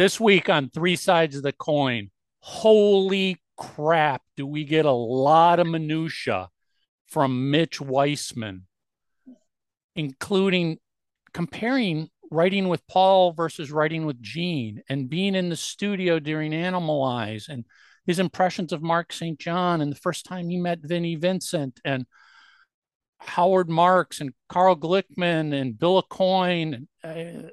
This week on Three Sides of the Coin, holy crap, do we get a lot of minutia from Mitch Weissman, including comparing writing with Paul versus writing with Gene and being in the studio during Animalize and his impressions of Mark St. John and the first time he met Vinnie Vincent and Howard Marks and Carl Glickman and Bill Aucoin. Uh,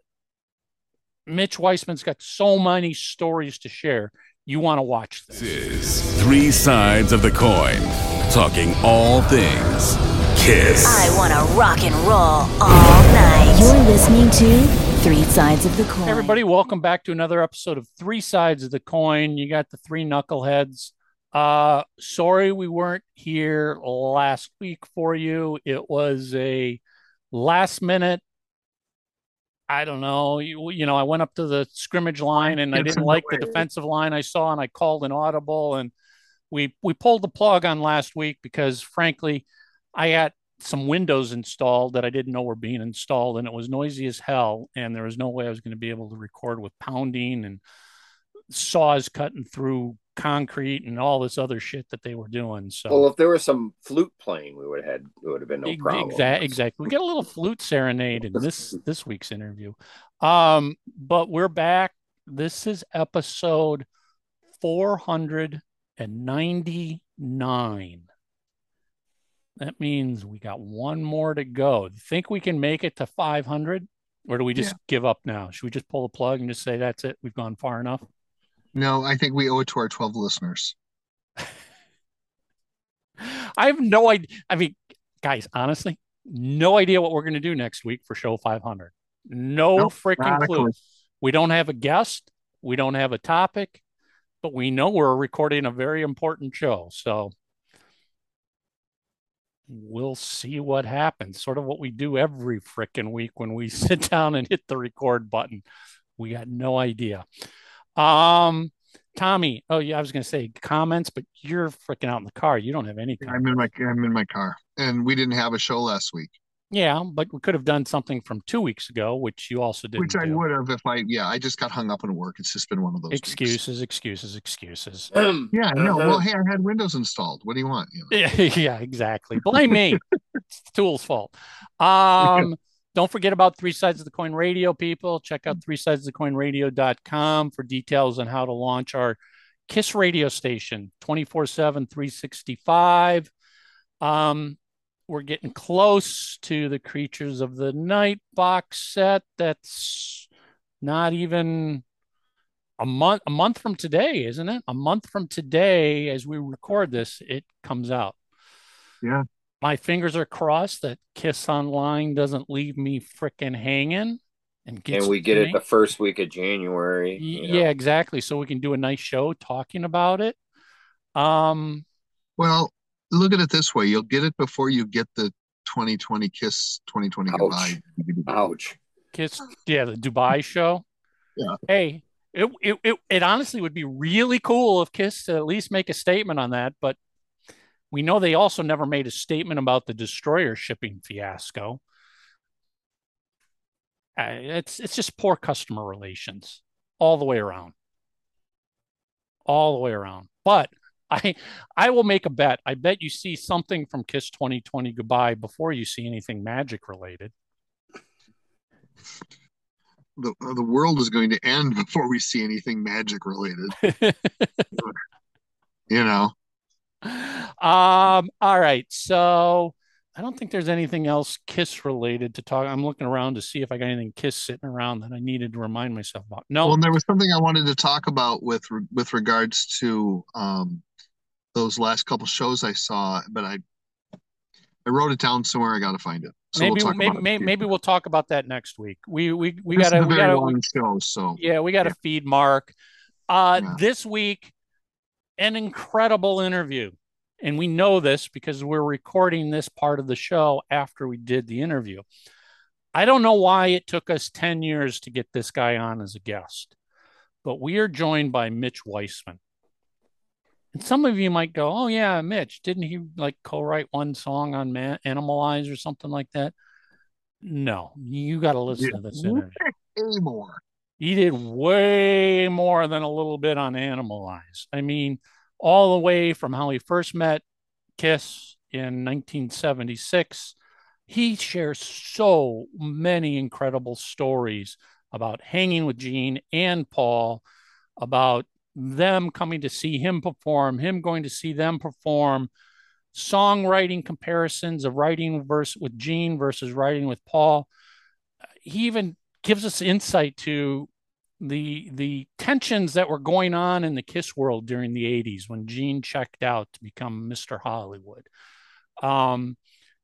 Mitch Weissman's got so many stories to share. You want to watch this. This is Three Sides of the Coin, talking all things Kiss. I want to rock and roll all night. You're listening to Three Sides of the Coin. Everybody, welcome back to another episode of Three Sides of the Coin. You got the three knuckleheads. Uh, sorry we weren't here last week for you. It was a last minute I don't know. You, you know, I went up to the scrimmage line and I didn't like the defensive line I saw, and I called an audible, and we we pulled the plug on last week because, frankly, I had some windows installed that I didn't know were being installed, and it was noisy as hell, and there was no way I was going to be able to record with pounding and saws cutting through concrete and all this other shit that they were doing. So, well, if there was some flute playing, we would have had it would have been no problem. Exactly, exactly. We get a little flute serenade in this this week's interview. Um, but we're back. This is episode four hundred and ninety nine. That means we got one more to go. Think we can make it to 500? Or do we just yeah. give up now? Should we just pull the plug and just say that's it? We've gone far enough? No, I think we owe it to our 12 listeners. I have no idea. I mean, guys, honestly, no idea what we're going to do next week for show 500. No nope, freaking clue. We don't have a guest. We don't have a topic, but we know we're recording a very important show. So we'll see what happens. Sort of what we do every freaking week when we sit down and hit the record button. We got no idea. Um, Tommy. Oh yeah, I was going to say comments, but you're freaking out in the car. You don't have any. Comments. I'm in my I'm in my car, and we didn't have a show last week. Yeah, but we could have done something from two weeks ago, which you also did. Which I do. would have if I yeah, I just got hung up on work. It's just been one of those excuses, weeks. excuses, excuses. Um, yeah, no. Well, hey, I had Windows installed. What do you want? You know? yeah, yeah, exactly. Blame me. it's the tool's fault. Um, don't forget about Three Sides of the Coin Radio, people. Check out three sides of the coin radio.com for details on how to launch our KISS radio station 24 7, 365. Um, we're getting close to the Creatures of the Night box set. That's not even a month a month from today, isn't it? A month from today, as we record this, it comes out. Yeah my fingers are crossed that Kiss Online doesn't leave me freaking hanging. And, and we get it the first week of January. Yeah, know. exactly. So we can do a nice show talking about it. Um, well, look at it this way: you'll get it before you get the 2020 Kiss 2020 ouch. Goodbye. Ouch. Kiss, yeah, the Dubai show. Yeah. Hey, it, it, it, it honestly would be really cool if Kiss to at least make a statement on that, but we know they also never made a statement about the destroyer shipping fiasco. Uh, it's it's just poor customer relations all the way around. All the way around. But I I will make a bet. I bet you see something from Kiss 2020 goodbye before you see anything magic related. The, the world is going to end before we see anything magic related. you know um, all right. So I don't think there's anything else Kiss related to talk. I'm looking around to see if I got anything Kiss sitting around that I needed to remind myself about. No. Well, there was something I wanted to talk about with with regards to um, those last couple shows I saw, but I I wrote it down somewhere. I got to find it. So maybe we'll maybe maybe, maybe, we'll talk about that next week. We we we got to we got to show. So yeah, we got to yeah. feed Mark. Uh, yeah. this week an incredible interview. And we know this because we're recording this part of the show after we did the interview. I don't know why it took us 10 years to get this guy on as a guest, but we are joined by Mitch Weissman. And some of you might go, Oh, yeah, Mitch, didn't he like co write one song on Man- Eyes or something like that? No, you got to listen yeah. to this interview. Anymore. He did way more than a little bit on Animalize. I mean, all the way from how he first met Kiss in 1976. He shares so many incredible stories about hanging with Gene and Paul, about them coming to see him perform, him going to see them perform, songwriting comparisons of writing verse with Gene versus writing with Paul. He even gives us insight to the the tensions that were going on in the Kiss world during the 80s when Gene checked out to become Mr. Hollywood. Um,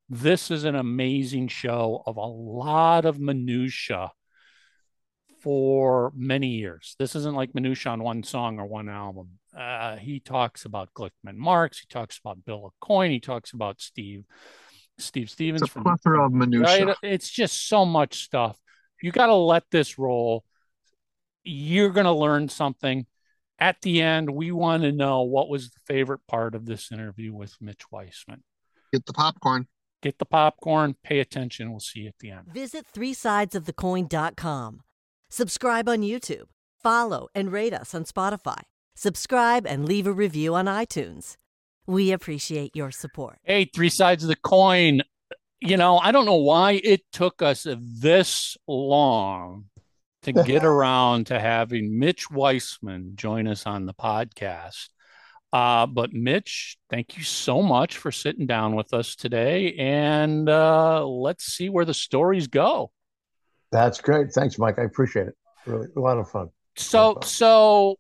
this is an amazing show of a lot of minutia for many years. This isn't like minutia on one song or one album. Uh, he talks about Glickman Marks. He talks about Bill Aucoin. He talks about Steve Steve Stevens. It's a plethora from, of minutia. Right? It's just so much stuff. You got to let this roll. You're going to learn something. At the end, we want to know what was the favorite part of this interview with Mitch Weissman. Get the popcorn. Get the popcorn. Pay attention. We'll see you at the end. Visit threesidesofthecoin.com. Subscribe on YouTube. Follow and rate us on Spotify. Subscribe and leave a review on iTunes. We appreciate your support. Hey, three sides of the coin. You know, I don't know why it took us this long to get around to having Mitch Weissman join us on the podcast. Uh, but Mitch, thank you so much for sitting down with us today, and uh, let's see where the stories go. That's great. Thanks, Mike. I appreciate it. Really, a lot of fun. So, of fun. so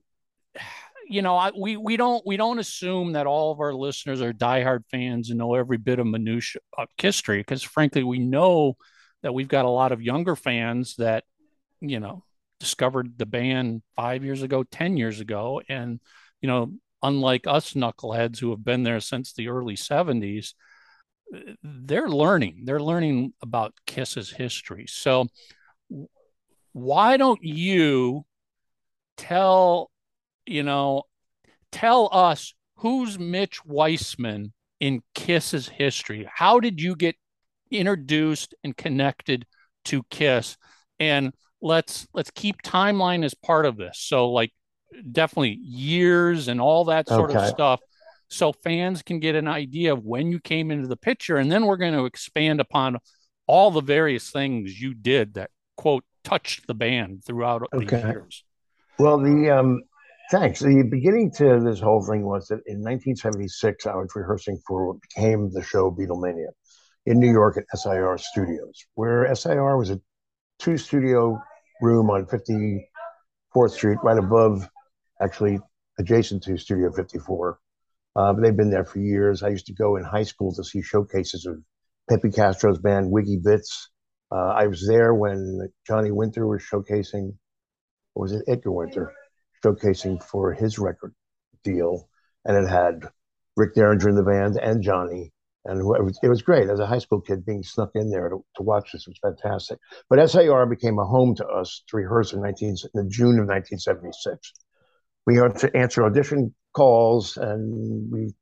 you know, I, we we don't we don't assume that all of our listeners are diehard fans and know every bit of minutia of uh, history, because frankly, we know that we've got a lot of younger fans that you know discovered the band five years ago, ten years ago, and you know unlike us knuckleheads who have been there since the early 70s, they're learning. They're learning about Kiss's history. So, why don't you tell, you know, tell us who's Mitch Weissman in Kiss's history? How did you get introduced and connected to Kiss? And let's let's keep timeline as part of this. So, like, definitely years and all that sort okay. of stuff so fans can get an idea of when you came into the picture and then we're going to expand upon all the various things you did that quote touched the band throughout okay. the years well the um thanks the beginning to this whole thing was that in 1976 i was rehearsing for what became the show beatlemania in new york at sir studios where sir was a two studio room on 54th street right above actually adjacent to Studio 54. Uh, they've been there for years. I used to go in high school to see showcases of Pepe Castro's band, Wiggy Bits. Uh, I was there when Johnny Winter was showcasing, was it Edgar Winter, showcasing for his record deal. And it had Rick Derringer in the band and Johnny. And it was, great as a high school kid being snuck in there to, to watch this. Was fantastic. But SIR became a home to us to rehearse in, 19, in June of 1976 we had to answer audition calls and we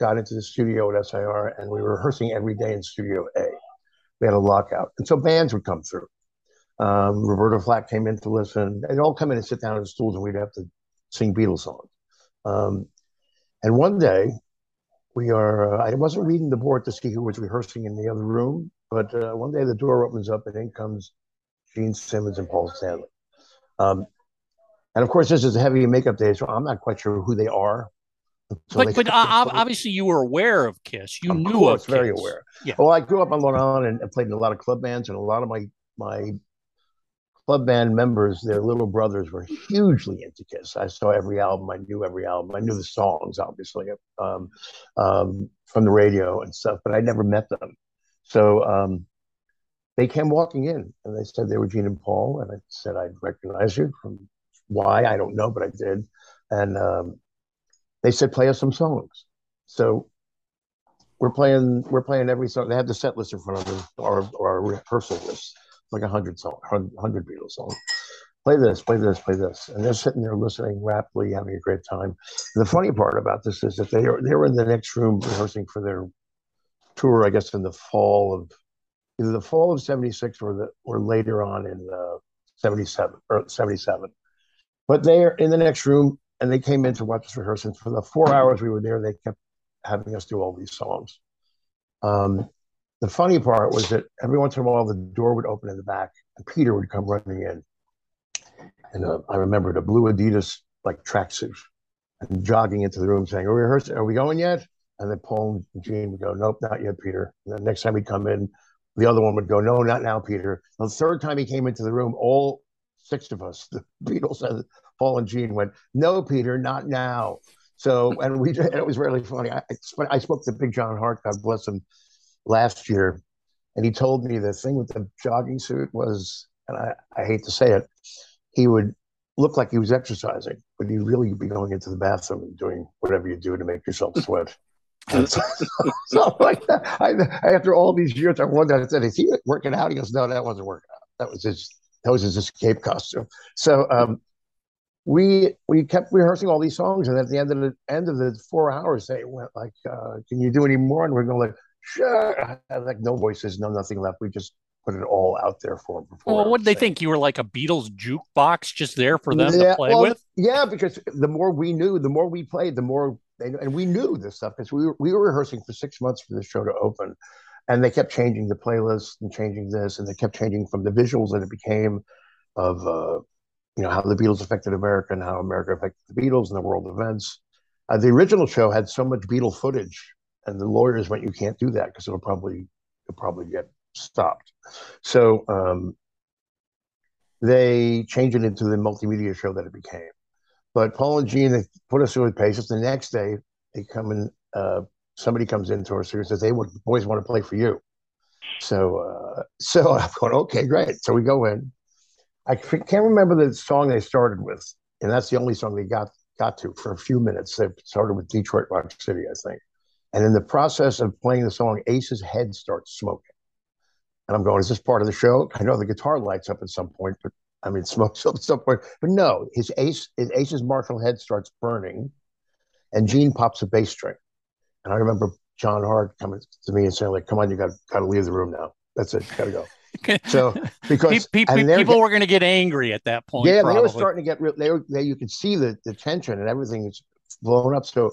got into the studio at SIR and we were rehearsing every day in Studio A. We had a lockout. And so bands would come through. Um, Roberta Flack came in to listen. They'd all come in and sit down in the stools and we'd have to sing Beatles songs. Um, and one day, we are, uh, I wasn't reading the board to see who was rehearsing in the other room, but uh, one day the door opens up and in comes Gene Simmons and Paul Stanley. Um, and of course, this is a heavy makeup day, so I'm not quite sure who they are. But but uh, obviously, you were aware of Kiss. You of knew course, of Kiss. very aware. Yeah. Well, I grew up on Long Island and played in a lot of club bands, and a lot of my my club band members, their little brothers, were hugely into Kiss. I saw every album. I knew every album. I knew the songs, obviously, um, um, from the radio and stuff. But I never met them. So um, they came walking in, and they said they were Gene and Paul, and I said I'd recognize you from why I don't know, but I did. And um, they said play us some songs. So we're playing we're playing every song. They had the set list in front of them, or or rehearsal list, like a hundred song, hundred Beatles songs. Play this, play this, play this, and they're sitting there listening rapidly, having a great time. And the funny part about this is that they are they were in the next room rehearsing for their tour, I guess, in the fall of either the fall of '76 or the or later on in uh, 77 or 77. But they're in the next room and they came in to watch us rehearse. And for the four hours we were there, they kept having us do all these songs. Um, the funny part was that every once in a while the door would open in the back and Peter would come running in. And uh, I remember the blue Adidas like tracksuit and jogging into the room saying, Are we rehearsing? Are we going yet? And then Paul and Gene would go, Nope, not yet, Peter. And the next time he'd come in, the other one would go, No, not now, Peter. And the third time he came into the room, all six of us, the Beatles and Paul and Gene went, No, Peter, not now. So, and we, and it was really funny. I, I spoke to Big John Harte, God bless him, last year, and he told me the thing with the jogging suit was, and I, I hate to say it, he would look like he was exercising, but he'd really be going into the bathroom and doing whatever you do to make yourself sweat. so, so like that, I, after all these years, I wondered, I said, is he working out? He goes, no, that wasn't working out. That was his, that was his escape costume. So, um, we we kept rehearsing all these songs, and at the end of the end of the four hours, they went like, uh, "Can you do any more?" And we're going like, "Sure." I like no voices, no nothing left. We just put it all out there for them. Well, what did they think? You were like a Beatles jukebox just there for them yeah, to play well, with? Yeah, because the more we knew, the more we played, the more they and we knew this stuff because we were, we were rehearsing for six months for the show to open, and they kept changing the playlist and changing this, and they kept changing from the visuals that it became of uh, you know how the Beatles affected America and how America affected the Beatles and the world events. Uh, the original show had so much Beatle footage, and the lawyers went, "You can't do that because it'll probably it'll probably get stopped. So um, they changed it into the multimedia show that it became. But Paul and Gene, they put us through the paces. The next day, they come in. Uh, somebody comes into our studio and says, "They would boys want to play for you." So, uh, so I'm going, "Okay, great." So we go in. I can't remember the song they started with, and that's the only song they got got to for a few minutes. They started with Detroit Rock City, I think. And in the process of playing the song, Ace's head starts smoking. And I'm going, is this part of the show? I know the guitar lights up at some point, but I mean, smokes up at some point. But no, his ace, his Ace's Marshall head starts burning, and Gene pops a bass string. And I remember John Harte coming to me and saying, like, come on, you got got to leave the room now. That's it, you got to go. So because people, people were going to get angry at that point. Yeah, probably. they were starting to get real. They were, they, you could see the, the tension and everything is blown up. So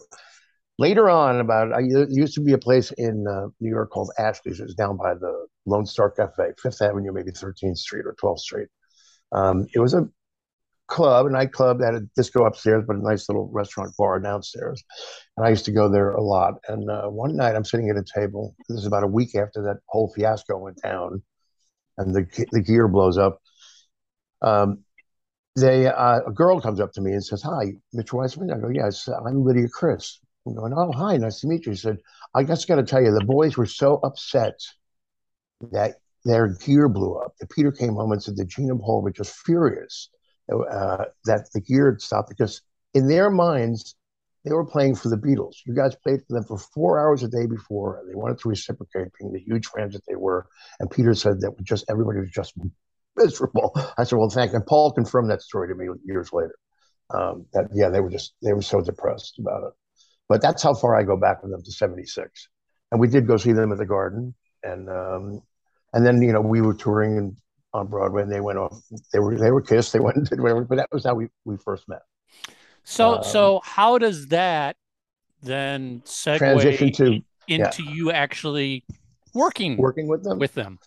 later on, about I used to be a place in uh, New York called Ashley's. It was down by the Lone Star Cafe, Fifth Avenue, maybe 13th Street or 12th Street. Um, it was a club, a nightclub that had a disco upstairs, but a nice little restaurant bar downstairs. And I used to go there a lot. And uh, one night I'm sitting at a table. This is about a week after that whole fiasco went down, and the the gear blows up. Um, they uh, a girl comes up to me and says, "Hi, Mitch Weissman." I go, "Yes, I'm Lydia Criss." I'm going, "Oh, hi, nice to meet you." He said, "I just got to tell you, the boys were so upset that their gear blew up. The Peter came home and said that Gene and Paul were just furious uh, that the gear had stopped because in their minds they were playing for the Beatles. You guys played for them for four hours a day before, and they wanted to reciprocate, being the huge fans that they were. And Peter said that was just everybody was just miserable. I said, "Well, thank." You. And Paul confirmed that story to me years later. Um, that yeah, they were just they were so depressed about it. But that's how far I go back with them to '76, and we did go see them at the Garden and um, and then you know we were touring and on Broadway, and they went off. They were they were kissed. They went and did whatever. But that was how we we first met. So um, so how does that then segue transition to into yeah. you actually working working with them with them?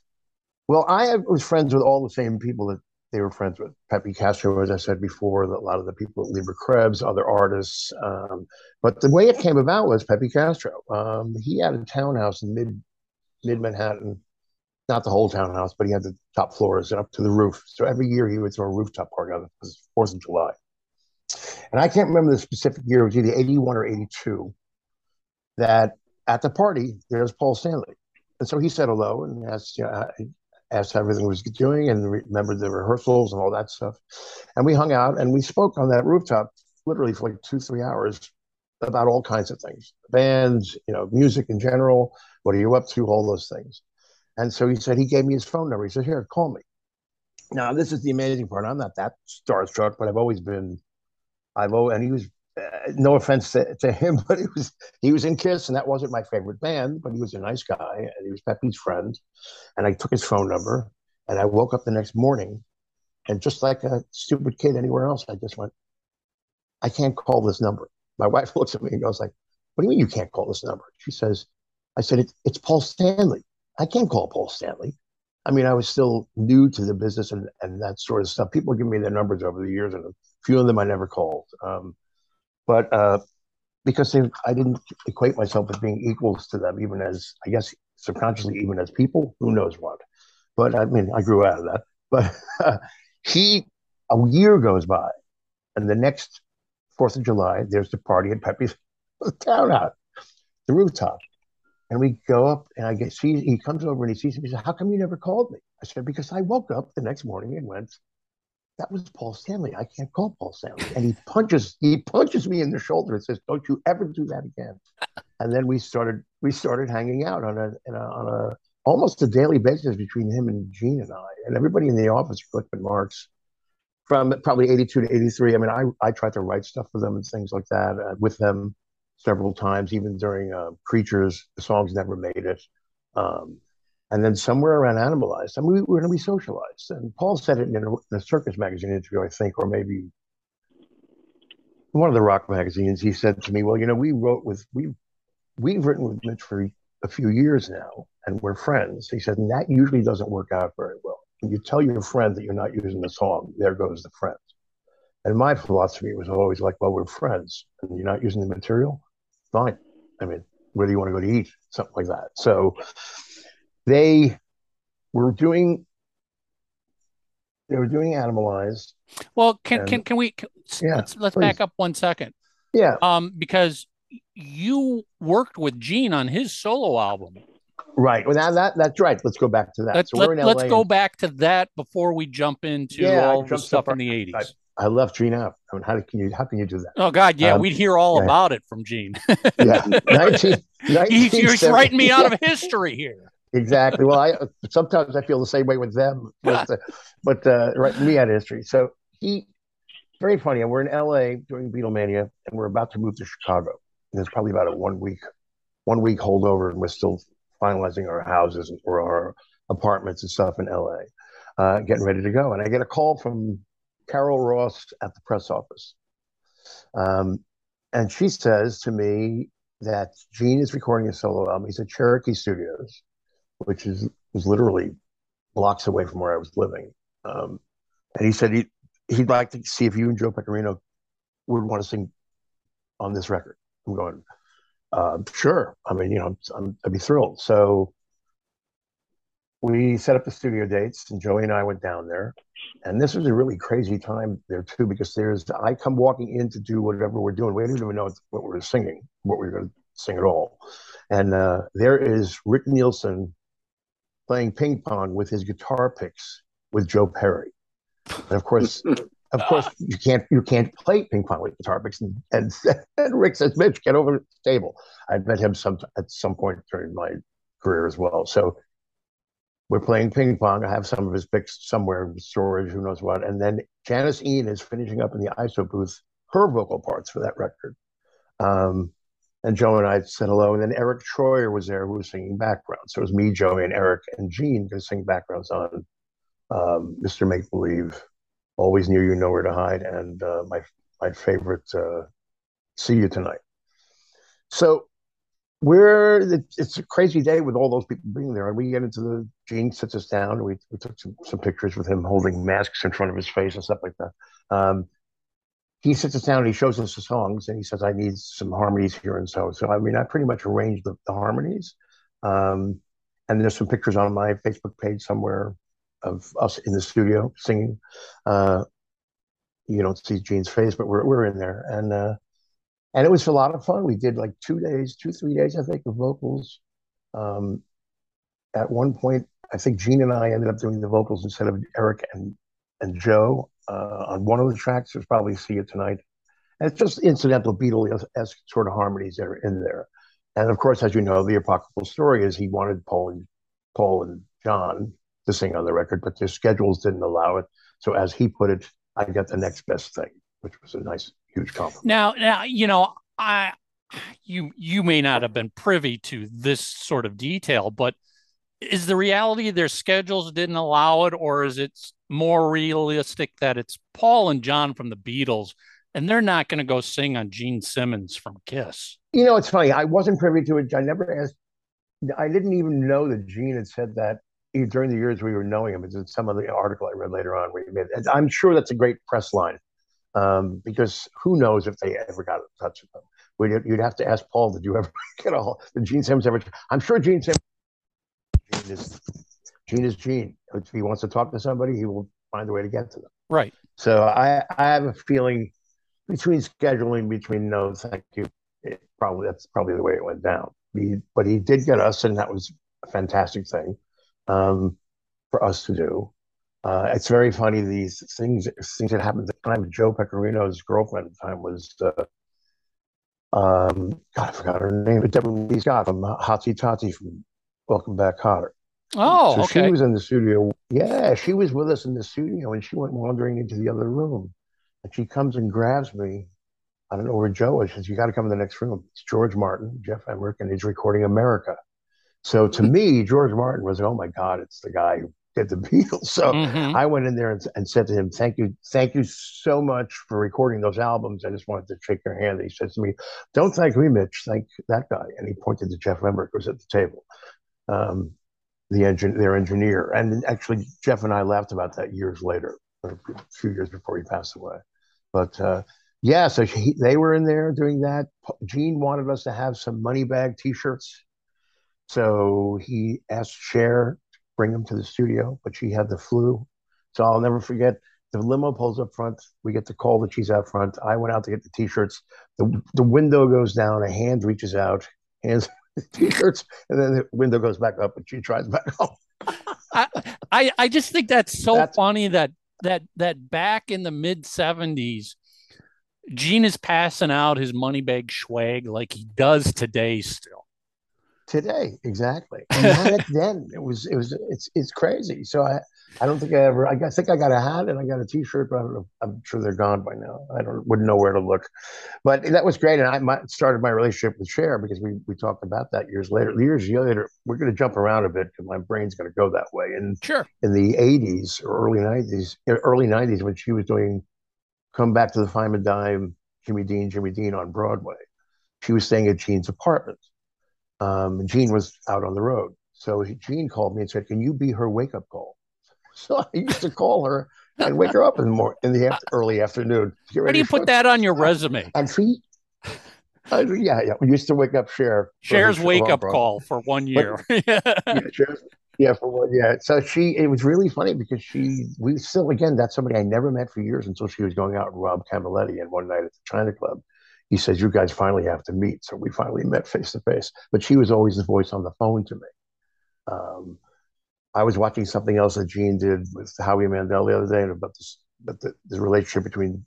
Well, I was friends with all the same people that they were friends with. Pepe Castro, as I said before, a lot of the people at Leber-Krebs, other artists. Um, but the way it came about was Pepe Castro. Um, he had a townhouse in mid mid Manhattan, not the whole townhouse, but he had the top floors and up to the roof. So every year he would throw a rooftop party on the Fourth of July. And I can't remember the specific year; it was either eighty-one or eighty-two. That at the party there's Paul Stanley, and so he said hello and asked, you know, asked how everything was doing and remembered the rehearsals and all that stuff. And we hung out and we spoke on that rooftop literally for like two, three hours about all kinds of things bands, you know, music in general. What are you up to? All those things. And so he said, he gave me his phone number. He said, here, call me. Now, this is the amazing part. I'm not that starstruck, but I've always been, I've always, and he was, uh, no offense to, to him, but he was, he was in Kiss and that wasn't my favorite band, but he was a nice guy and he was Pepe's friend. And I took his phone number and I woke up the next morning And just like a stupid kid anywhere else, I just went, I can't call this number. My wife looks at me and goes like, what do you mean you can't call this number? She says, I said, it's, it's Paul Stanley. I can't call Paul Stanley. I mean, I was still new to the business and, and that sort of stuff. People give me their numbers over the years, and a few of them I never called. Um, but uh, because they, I didn't equate myself as being equals to them, even as, I guess, subconsciously, even as people, who knows what. But I mean, I grew out of that. But uh, he, a year goes by, and the next Fourth of July, there's the party at Pepe's townhouse, the rooftop. And we go up, and I get see he comes over and he sees me. He says, "How come you never called me?" I said, "Because I woke up the next morning and went, that was Paul Stanley. I can't call Paul Stanley." And he punches he punches me in the shoulder and says, "Don't you ever do that again." And then we started we started hanging out on a, a on a almost a daily basis between him and Gene and I and everybody in the office, Glickman Marks, from probably 82 to 83. I mean, I, I tried to write stuff for them and things like that uh, with them several times, even during uh, Creatures. The songs never made it. Um, and then somewhere around Animalized, I mean, we were going to be socialized. And Paul said it in a, in a, circus magazine interview, I think, or maybe one of the rock magazines. He said to me, "Well, you know, we wrote with we we've written with Mitch for a few years now, and we're friends." He said, and that usually doesn't work out very well. When you tell your friend that you're not using the song, there goes the friends. And my philosophy was always like, well, we're friends and you're not using the material, fine. I mean, where do you want to go to eat? Something like that. So they were doing they were doing animalized. Well, can and, can can we can, yeah, let's let's back up one second. Yeah. Um, because you worked with Gene on his solo album. Right. Well, now that that's right. Let's go back to that. Let's, so let, us go and, back to that before we jump into yeah, all the stuff in the eighties. I left Gene out. I mean, how can you how can you do that? Oh God, yeah, um, we'd hear all yeah. about it from Gene. yeah, 19, 19 he's, he's writing me out of history here. Exactly. Well, I sometimes I feel the same way with them, but uh, but uh, writing me out history. So he very funny. And we're in L.A. during Beatlemania, and we're about to move to Chicago. And there's probably about a one week one week holdover, and we're still finalizing our houses or our apartments and stuff in LA, uh, getting ready to go. And I get a call from Carol Ross at the press office. Um, and she says to me that Gene is recording a solo album. He's at Cherokee Studios, which is was literally blocks away from where I was living. Um, and he said he, he'd like to see if you and Joe Pecorino would want to sing on this record. I'm going, uh, sure. I mean, you know, I'm, I'd be thrilled. So we set up the studio dates, and Joey and I went down there. And this was a really crazy time there too, because there's I come walking in to do whatever we're doing. We didn't even know what we were singing, what we were going to sing at all. And uh, there is Rick Nielsen playing ping pong with his guitar picks with Joe Perry. And of course, of course, you can't you can't play ping pong with guitar picks. And, and, and Rick says, "Mitch, get over the table." I've met him some at some point during my career as well. So we're playing ping pong. I have some of his picks somewhere in storage, who knows what. And then Janis Ian is finishing up in the ISO booth her vocal parts for that record. Um, and Joe and I said hello. And then Eric Troyer was there who was singing background. So it was me, Joey, and Eric and Gene to sing backgrounds on um, Mr. Make Believe always knew you know where to hide, and uh, my my favorite, uh, see you tonight. So we're it's a crazy day with all those people being there, and we get into the Gene sits us down. We we took some, some pictures with him holding masks in front of his face and stuff like that. Um, he sits us down and he shows us the songs and he says, "I need some harmonies here and so." So I mean, I pretty much arranged the, the harmonies. Um, and there's some pictures on my Facebook page somewhere of us in the studio singing. Uh, you don't see Gene's face, but we're we're in there, and uh, and it was a lot of fun. We did like two days, two three days, I think, of vocals. Um, at one point, I think Gene and I ended up doing the vocals instead of Eric and and Joe uh, on one of the tracks. There's probably "See It Tonight," and it's just incidental Beatles-esque sort of harmonies that are in there. And of course, as you know, the apocryphal story is he wanted Paul and Paul and John to sing on the record, but their schedules didn't allow it. So as he put it, I got the next best thing, which was a nice, huge compliment. Now, now you know, I you you may not have been privy to this sort of detail, but is the reality their schedules didn't allow it, or is it more realistic that it's Paul and John from the Beatles, and they're not going to go sing on Gene Simmons from Kiss? You know, it's funny. I wasn't privy to it. I never asked. I didn't even know that Gene had said that during the years we were knowing him. It's in some of the article I read later on. Where he made, I'm sure that's a great press line um, because who knows if they ever got in touch with them. We'd, you'd have to ask Paul, did you ever get a hold? Did Gene Simmons ever? I'm sure Gene Simmons. Gene is Gene is Gene. If he wants to talk to somebody, he will find a way to get to them. Right. So I, I have a feeling between scheduling, between no, thank you. It probably that's probably the way it went down. He, but he did get us, and that was a fantastic thing um, for us to do. Uh, it's very funny these things things that happened at the time. Joe Pecorino's girlfriend at the time was uh, um, God, I forgot her name, but Debralee Scott from Hotsy Totsy from Welcome Back Kotter. Oh, so okay. she was in the studio. Yeah, she was with us in the studio, and she went wandering into the other room, and she comes and grabs me. I don't know where Joe is. She says, "You got to come in the next room." It's George Martin, Geoff Emerick, and he's recording America. So to me, George Martin was, oh my God, it's the guy who did the Beatles. So Mhm. I went in there and, and said to him, thank you, thank you so much for recording those albums. I just wanted to shake your hand. And He says to me, don't thank me, Mitch, thank that guy. And he pointed to Geoff Emerick, who was at the table, um, the engine, their engineer. And actually, Geoff and I laughed about that years later, a few years before he passed away. But uh, yeah, so he, they were in there doing that. Gene wanted us to have some money bag T-shirts, so he asked Cher to bring them to the studio, but she had the flu. So I'll never forget. The limo pulls up front. We get the call that she's out front. I went out to get the T-shirts. The the window goes down. A hand reaches out, hands T-shirts, and then the window goes back up, and she tries back home. I, I I just think that's so That's- funny that that that back in the mid seventies, Gene is passing out his money bag swag like he does today still. today exactly and then it was it was it's it's crazy so i i don't think i ever i, think i got a hat and i got a t-shirt but I don't know, i'm sure they're gone by now i don't wouldn't know where to look but that was great and i my, started my relationship with Cher because we we talked about that years later years later we're going to jump around a bit because my brain's going to go that way and Sure. in the 80s or early 90s early 90s when she was doing come back to the five and dime jimmy dean jimmy dean on broadway she was staying at gene's apartment um, Gene was out on the road. So Gene called me and said, "Can you be her wake up call?" So I used to call her and wake her up in the mor- in the after, early afternoon. How do you put that on your resume? And she, I, yeah, yeah, we used to wake up Cher. Cher's wake on up call for one year. Yeah, Cher's- yeah, for one, yeah. So she, it was really funny because she, we still, again, that's somebody I never met for years until she was going out with Rob Camilletti. And one night at the China Club, he says, "You guys finally have to meet." So we finally met face to face. But she was always the voice on the phone to me. Um, I was watching something else that Gene did with Howie Mandel the other day, about this, about the, the relationship between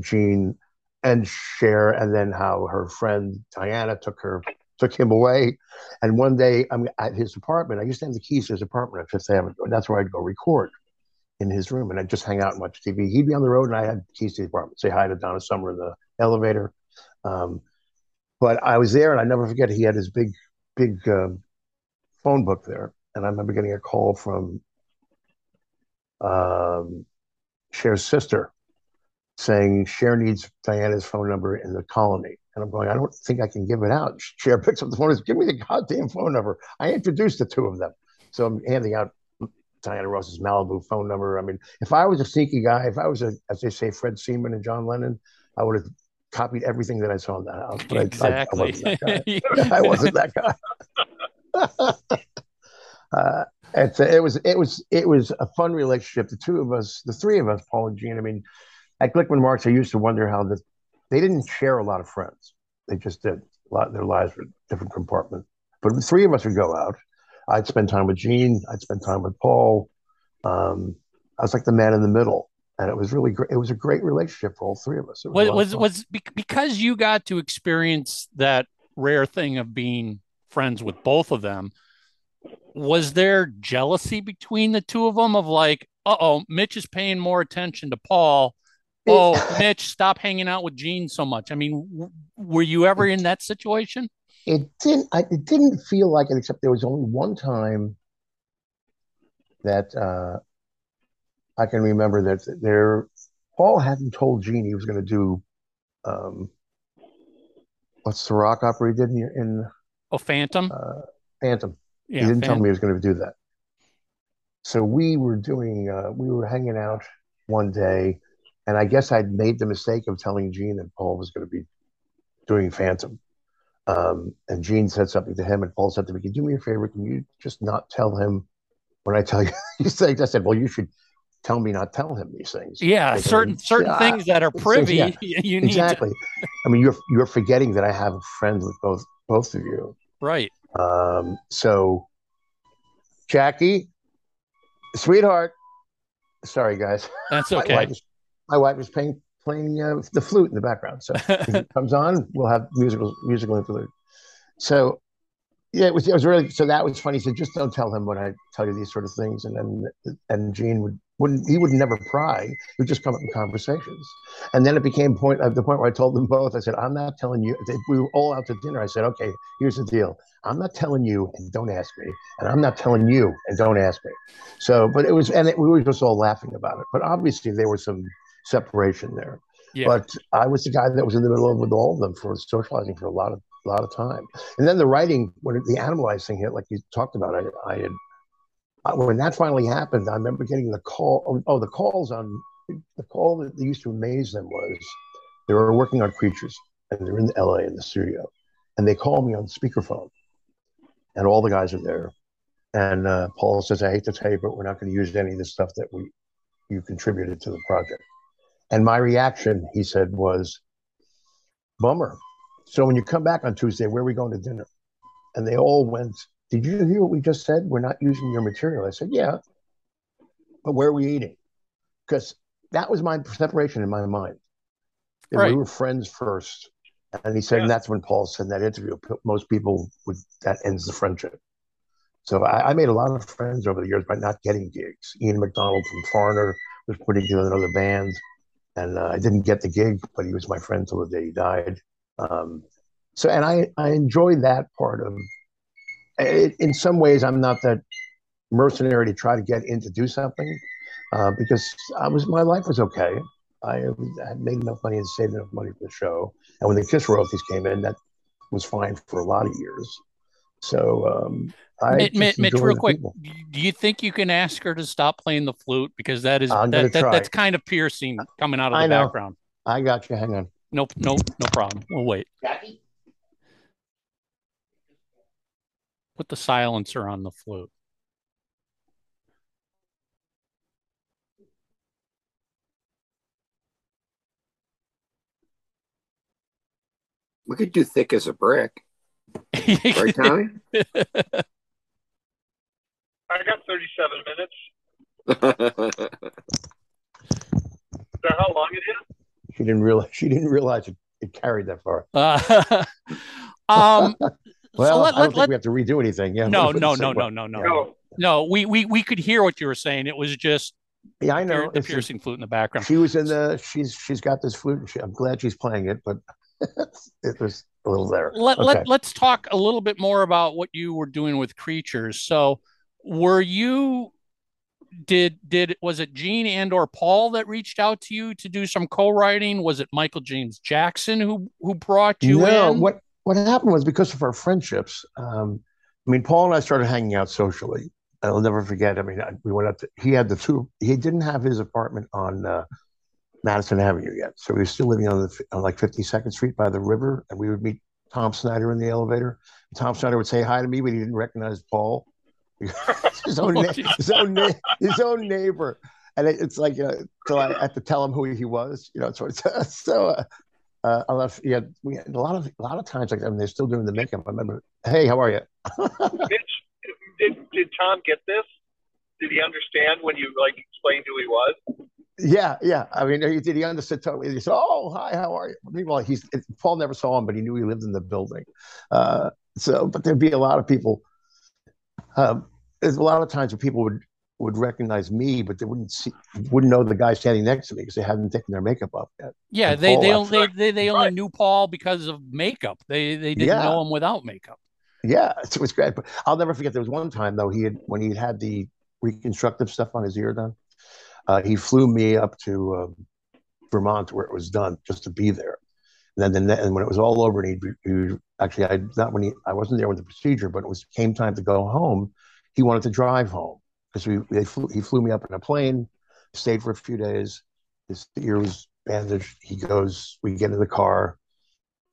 Gene and Cher, and then how her friend Diana took her took him away. And one day, I'm at his apartment. I used to have the keys to his apartment at Fifth Avenue, and that's where I'd go record in his room, and I'd just hang out and watch TV. He'd be on the road, and I had keys to the apartment. Say hi to Donna Summer in the elevator. Um, but I was there, and I never forget. He had his big, big um, phone book there, and I remember getting a call from um, Cher's sister saying Cher needs Diana's phone number in the colony. And I'm going, I don't think I can give it out. Cher picks up the phone and says, Give me the goddamn phone number. I introduced the two of them. So I'm handing out Diana Ross's Malibu phone number. I mean, if I was a sneaky guy, if I was a, as they say, Fred Seaman and John Lennon, I would have copied everything that I saw in that house. But I- I, I, exactly. wasn't that guy. I wasn't that guy. uh, it's, it was it was it was a fun relationship. The two of us, the three of us, Paul and Gene. I mean, at Glickman Marks, I used to wonder how the they didn't share a lot of friends. They just did. A lot their lives were different compartments. But the three of us would go out. I'd spend time with Gene. I'd spend time with Paul. Um, I was like the man in the middle, and it was really great. It was a great relationship for all three of us. It was of was was because you got to experience that rare thing of being friends with both of them was there jealousy between the two of them of like uh-oh mitch is paying more attention to paul oh mitch stop hanging out with gene so much i mean w- were you ever in that situation It didn't. I, it didn't feel like it, except there was only one time that uh, I can remember that there Paul hadn't told Gene he was going to do um, what's the rock opera he did in, in Oh, Phantom. uh, Phantom. Yeah, he didn't tell me he was going to do that. So we were doing, uh, we were hanging out one day, and I guess I'd made the mistake of telling Gene that Paul was going to be doing Phantom. Um, and Gene said something to him, and Paul said to me, "Can you do me a favor? Can you just not tell him when I tell you these things?" I said, "Well, you should tell me not tell him these things." Yeah, Like, I certain mean, certain yeah, things that are privy, yeah. you need exactly. I mean, you're you're forgetting that I have a friend with both both of you. right. Um, so, Jackie, sweetheart, sorry guys, That's my okay. wife is, my wife is playing playing uh, the flute in the background. So if it comes on, we'll have musical musical interlude. So, yeah, it was it was really so that was funny. He said, just don't tell him when I tell you these sort of things, and then and Gene would wouldn't he would never pry. He would just come up in conversations, and then it became point at the point where I told them both. I said, I'm not telling you. We were all out to dinner. I said, okay, here's the deal. I'm not telling you, and don't ask me, and I'm not telling you, and don't ask me. So, but it was, and it, we were just all laughing about it. But obviously, there was some separation there. Yeah. But I was the guy that was in the middle of with all of them for socializing for a lot of a lot of time. And then the writing, when the animalized thing hit, like you talked about, I, I had when that finally happened. I remember getting the call. Oh, oh, the calls on the call that used to amaze them was they were working on creatures and they're in LA in the studio, and they call me on speakerphone, and all the guys are there, and uh, Paul says, "I hate to tell you, but we're not going to use any of the stuff that we you contributed to the project." And my reaction, he said, was, "Bummer." So when you come back on Tuesday, where are we going to dinner? And they all went, Did you hear what we just said? We're not using your material. I said, Yeah. But where are we eating? Because that was my separation in my mind. Right. We were friends first. And he said, and that's when Paul said in that interview, most people would, that ends the friendship. So I, I made a lot of friends over the years by not getting gigs. Ian McDonald from Foreigner was putting together another band. And uh, I didn't get the gig, but he was my friend till the day he died. Um, so, and I, I enjoyed that part of it. In some ways, I'm not that mercenary to try to get in to do something uh, because I was, my life was okay. I had made enough money and saved enough money for the show. And when the Kiss royalties came in, that was fine for a lot of years. So, um, I Mitch, Mitch, Mitch, enjoy real quick, people. do you think you can ask her to stop playing the flute because that is that, that that's kind of piercing coming out of the I background. I got you. Hang on. Nope, nope, no problem. We'll wait. Jackie? Put the silencer on the flute. We could do thick as a brick, right, Tommy? I got 37 minutes. Is that how long it is? She didn't realize. She didn't realize it, it carried that far. Uh, um, Well, so let, I don't let, think let, we have to redo anything. Yeah. no, What- no, no, no, no, no, No. no. We, we we could hear what you were saying. It was just Yeah, I know. pier- the It's just- piercing flute in the background. She was in the. She's she's got this flute. and She, I'm glad she's playing it, but it was a little there. Let, okay. let let's talk a little bit more about what you were doing with creatures. So, were you did did was it Gene and or Paul that reached out to you to do some co-writing? Was it Michael James Jackson who who brought you no, in? what what happened was because of our friendships. Um, I mean, Paul and I started hanging out socially. I'll never forget. I mean, I, we went up to. He had the two. He didn't have his apartment on uh, Madison Avenue yet, so he was still living on the on like 52nd Street by the river, and we would meet Tom Snyder in the elevator. Tom Snyder would say hi to me, but he didn't recognize Paul. his own Oh, na- his own na- his own neighbor, and it, it's like uh, so I had to tell him who he was. You know, so so. Uh, uh, I love, yeah, we had a lot of a lot of times like I mean, they're still doing the makeup. I remember, hey, how are you? Mitch, did, did Tom get this? Did he understand when you like explained who he was? yeah, yeah. I mean, he did. He understood totally. He said, "Oh, hi, how are you?" Meanwhile, he's Paul never saw him, but he knew he lived in the building. Uh, so, but there'd be a lot of people. Um, there's a lot of times where people would would recognize me, but they wouldn't see, wouldn't know the guy standing next to me because they hadn't taken their makeup off yet. Yeah, And they Paul they, only they they only Right. knew Paul because of makeup. They they didn't Yeah. know him without makeup. Yeah, it was great. But I'll never forget. There was one time though he had when he had the reconstructive stuff on his ear done. Uh, he flew me up to um, Vermont where it was done just to be there. And then, the, and when it was all over, and he, he actually, I not when he, I wasn't there with the procedure, but it was came time to go home. He wanted to drive home because we they flew, he flew me up in a plane, stayed for a few days. His ear was bandaged. He goes, we get in the car,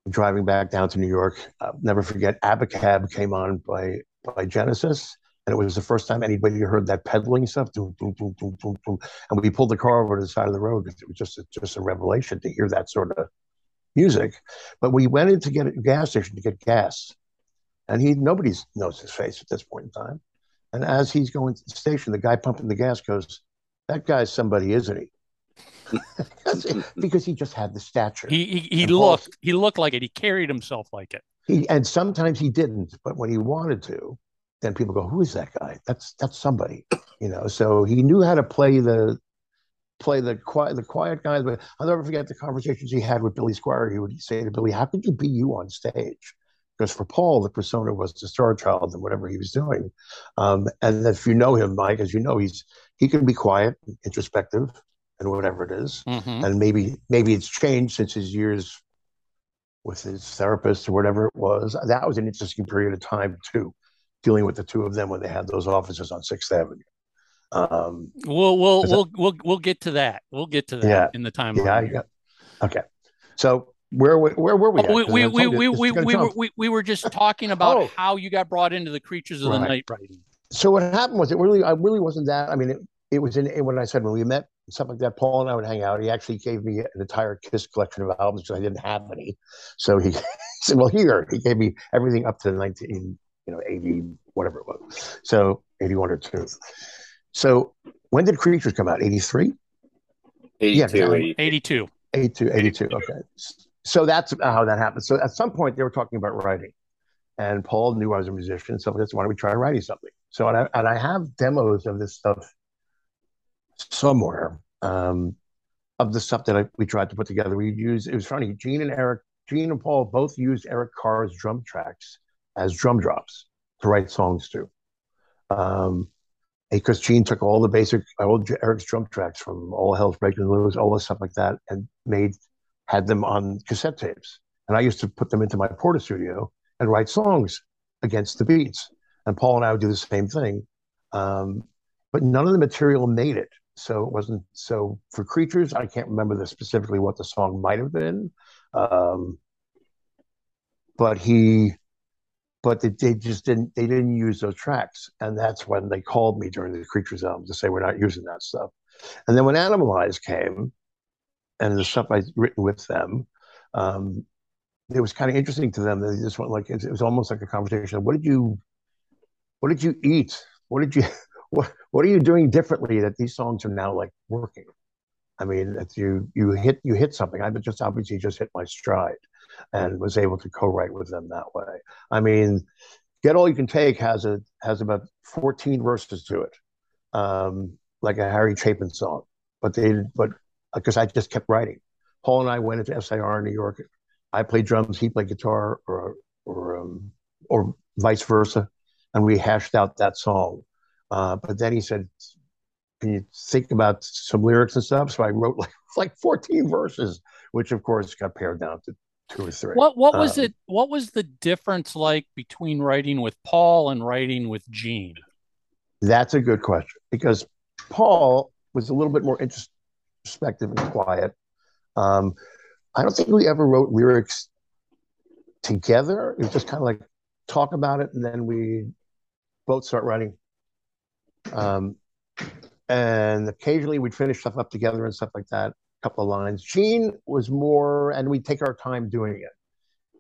driving back down to New York. I'll never forget, Abacab came on by by Genesis, and it was the first time anybody heard that pedaling stuff. And we pulled the car over to the side of the road. It was just a, just a revelation to hear that sort of music. But we went in to get a gas station to get gas, and he nobody knows his face at this point in time. And as he's going to the station, the guy pumping the gas goes, "That guy's somebody, isn't he?" because he just had the stature. He he, he looked Paul, he looked like it. He carried himself like it. He and sometimes he didn't, but when he wanted to, then people go, "Who is that guy? That's that's somebody," you know. So he knew how to play the play the quiet the quiet guys. But I'll never forget the conversations he had with Billy Squier. He would say to Billy, "How could you be you on stage?" Because for Paul, the persona was the star child and whatever he was doing. Um, and if you know him, Mike, as you know, he's he can be quiet, introspective, and whatever it is. Mm-hmm. And maybe maybe it's changed since his years with his therapist or whatever it was. That was an interesting period of time too, dealing with the two of them when they had those offices on Sixth Avenue. Um, we'll we'll we'll, we'll we'll get to that. We'll get to that yeah, in the time. Yeah, yeah. Okay. So where where were we? Oh, we, we, we, we, we, we, were, we, we were just talking about oh. how you got brought into the creatures of right. the night writing. So what happened was it really I really wasn't that. I mean, it, it was in when I said when we met stuff like that. Paul and I would hang out. He actually gave me an entire Kiss collection of albums because I didn't have any. So he, he said, "Well, here." He gave me everything up to nineteen, you know, eighty, whatever it was. So eighty-one or two. So when did Creatures come out? Eighty-three. 82, yeah, 82. 82, 82. Okay. So that's how that happened. So at some point they were talking about writing, and Paul knew I was a musician, so that's why don't we try writing something? So and I, and I have demos of this stuff somewhere um, of the stuff that I, we tried to put together. We used it was funny. Gene and Eric, Gene and Paul both used Eric Carr's drum tracks as drum drops to write songs to. Um, because Gene took all the basic old Eric's drum tracks from All Hell's Breaking Loose, all the stuff like that, and made had them on cassette tapes. And I used to put them into my Porta studio and write songs against the beats. And Paul and I would do the same thing. Um, but none of the material made it so it wasn't so for creatures i can't remember the specifically what the song might have been um, but he but they, just didn't they didn't use those tracks. And that's when they called me during the creatures album to say we're not using that stuff. And then when animalize came and the stuff i'd written with them um, it was kind of interesting to them. They just went like it was almost like a conversation what did you what did you eat? What did you what what are you doing differently that these songs are now like working? I mean, you you hit you hit something. I just obviously just hit my stride, and was able to co-write with them that way. I mean, Get All You Can Take has a has about fourteen verses to it, um, like a Harry Chapin song. But they but because I just kept writing. Paul and I went into SIR in New York. I played drums, he played guitar, or or um, or vice versa, and we hashed out that song. Uh, but then he said, "Can you think about some lyrics and stuff?" So I wrote like like 14 verses, which of course got pared down to two or three. What what was um, it? What was the difference like between writing with Paul and writing with Gene? That's a good question because Paul was a little bit more introspective and quiet. Um, I don't think we ever wrote lyrics together. It was just kind of like talk about it, and then we both start writing um, and occasionally we'd finish stuff up together and stuff like that, couple of lines. Gene was more, and we'd take our time doing it.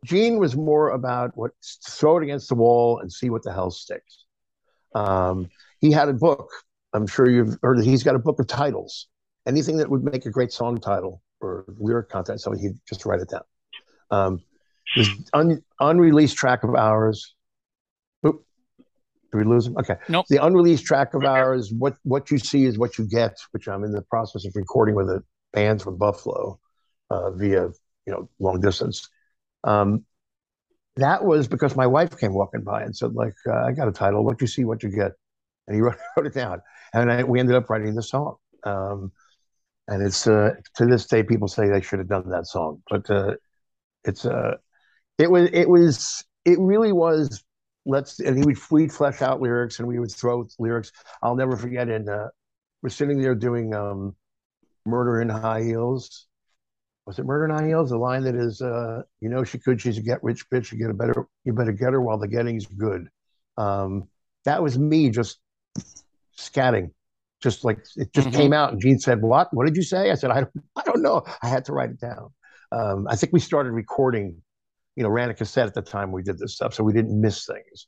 Gene was more about what throw it against the wall and see what the hell sticks. Um, he had a book. I'm sure you've heard that he's got a book of titles. Anything that would make a great song title or lyric content, so he'd just write it down. Um, this un, unreleased track of ours Oop, did we lose him? Okay. Nope. The unreleased track of ours, what what you see is what you get, which I'm in the process of recording with a band from Buffalo uh, via you know long distance. Um, that was because my wife came walking by and said, like, uh, I got a title. What you see, what you get. and he wrote, wrote it down, and I, we ended up writing the song. Um, and it's uh, to this day, people say they should have done that song, but uh, it's uh, it was it was it really was. Let's and he would we'd flesh out lyrics and we would throw lyrics. I'll never forget. And uh, we're sitting there doing um, "Murder in High Heels." Was it "Murder in High Heels"? The line that is, uh, "You know she could. She's a get rich bitch. You get a better. You better get her while the getting's good." Um, that was me just scatting just like it just mm-hmm. came out and gene said what what did you say i said i don't, I don't know i had to write it down um, i think we started recording you know ran a cassette at the time we did this stuff so we didn't miss things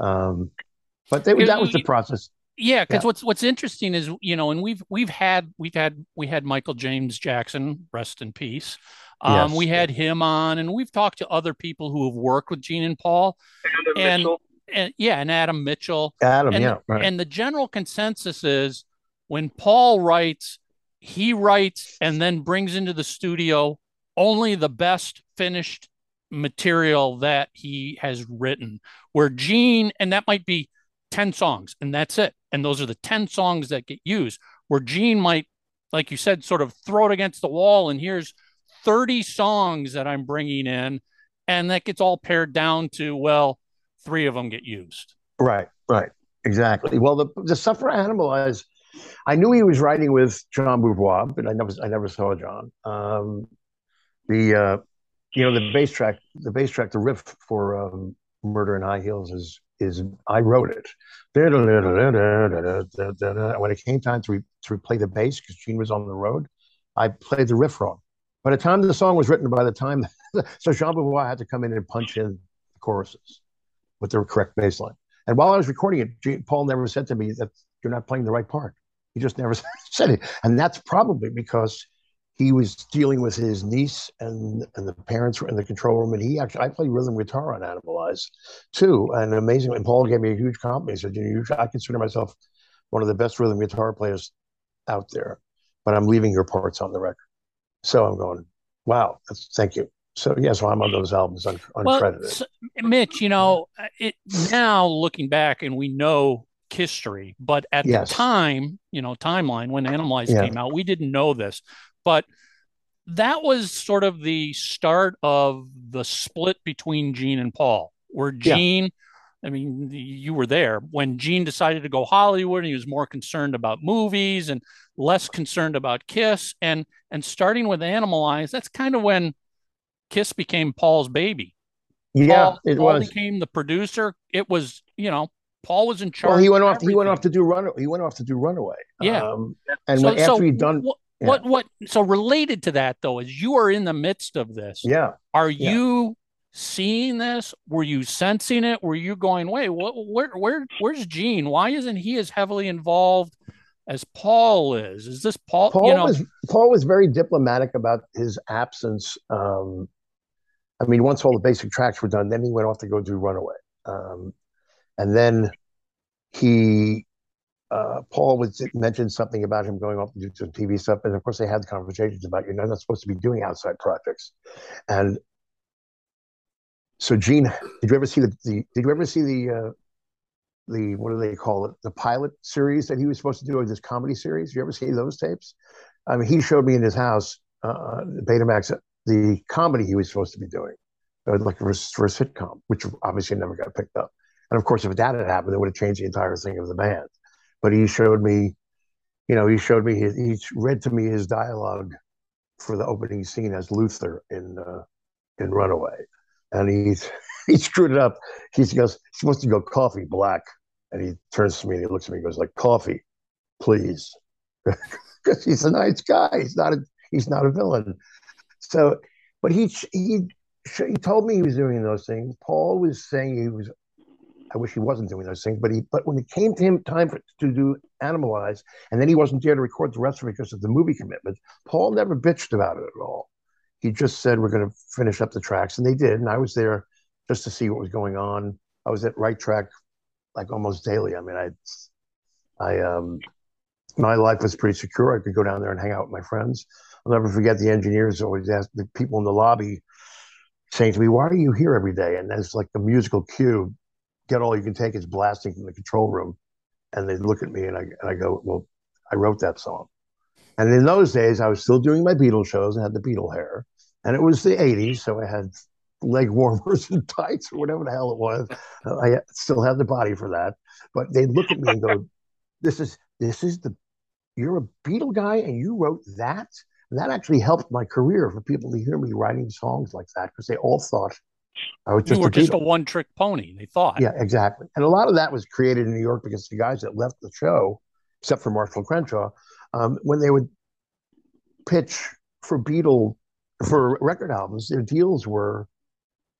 um, but they, that was the process yeah because yeah. what's what's interesting is you know and we've we've had we've had we had michael james jackson rest in peace um, yes. we had him on and we've talked to other people who have worked with gene and paul and Mitchell and yeah, and Adam Mitchell. Adam, and, yeah. Right. And the general consensus is when Paul writes, he writes and then brings into the studio only the best finished material that he has written. Where Gene, and that might be 10 songs, and that's it. And those are the 10 songs that get used. Where Gene might, like you said, sort of throw it against the wall, and here's 30 songs that I'm bringing in. And that gets all pared down to, well, three of them get used. Right, right, exactly. Well, the the Suffer Animalize, I knew he was writing with John Beauvoir, but I never I never saw John. Um, the uh, you know the bass track, the bass track, the riff for um, Murder in High Heels is is I wrote it. When it came time to re, to play the bass because Gene was on the road, I played the riff wrong. By the time the song was written, by the time so Jean Beauvoir had to come in and punch in the choruses with the correct bass line. And while I was recording it, Paul never said to me that you're not playing the right part. He just never said it. And that's probably because he was dealing with his niece and, and the parents were in the control room. And he actually, I play rhythm guitar on Animalize too. And amazingly, And Paul gave me a huge compliment. He said, you know, I consider myself one of the best rhythm guitar players out there, but I'm leaving your parts on the record. So I'm going, wow, thank you. So yeah, so I'm on those albums un- uncredited. Well, so, Mitch, you know, uh, it now looking back and we know history, but at yes. the time, you know, timeline when Animalize yeah. came out, we didn't know this, but that was sort of the start of the split between Gene and Paul, where Gene. Yeah. I mean, you were there when Gene decided to go Hollywood. And he was more concerned about movies and less concerned about Kiss. And and starting with Animalize, that's kind of when Kiss became Paul's baby. Yeah, Paul, it Paul was. became the producer. It was, you know, Paul was in charge. Well, he went off. He went off to do run. He went off to do Runaway. Yeah, um, and so, when, after so he'd done. What, yeah. what what so related to that though is you are in the midst of this. Yeah. Are yeah. you seeing this? Were you sensing it? Were you going, wait, what, where where where's Gene? Why isn't he as heavily involved as Paul is? Is this Paul? Paul you know, was Paul was very diplomatic about his absence. Um, I mean, once all the basic tracks were done, then he went off to go do Runaway. Um, and then he, uh, Paul was mentioned something about him going off to do some TV stuff. And of course, they had conversations about you're not supposed to be doing outside projects. And so, Gene, did you ever see the, the did you ever see the, uh, the what do they call it the pilot series that he was supposed to do or this comedy series Did you ever see those tapes i mean he showed me in his house uh, betamax the comedy he was supposed to be doing, uh, like for, for a sitcom, which obviously never got picked up. And of course, if that had happened, it would have changed the entire thing of the band. But he showed me, you know, he showed me, his, he read to me his dialogue for the opening scene as Luther in uh, in Runaway, and he's he screwed it up. He goes, he's supposed to go coffee black, and he turns to me and he looks at me and goes like, "Coffee, please," because he's a nice guy. He's not a he's not a villain. So, but he he he told me he was doing those things. Paul was saying he was. I wish he wasn't doing those things, but he. But when it came to him time for, to do Animalize, and then he wasn't there to record the rest of it because of the movie commitment. Paul never bitched about it at all. He just said we're going to finish up the tracks, and they did. And I was there just to see what was going on. I was at Right Track like almost daily. I mean, I, I um, my life was pretty secure. I could go down there and hang out with my friends. I'll never forget the engineers always asked the people in the lobby saying to me, Why are you here every day? And there's like the musical cue, get all you can take is blasting from the control room. and they look at me and I and I go, well, I wrote that song. And in those days, I was still doing my Beatles shows and had the Beatle hair, and it was the '80s, so I had leg warmers and tights or whatever the hell it was. I still have the body for that, but they look at me and go, "This is this is the you're a Beatle guy and you wrote that." And that actually helped my career for people to hear me writing songs like that because they all thought I was just you were a just a one trick pony. They thought. Yeah, exactly. And a lot of that was created in New York because the guys that left the show, except for Marshall Crenshaw, um, when they would pitch for Beatle for record albums, their deals were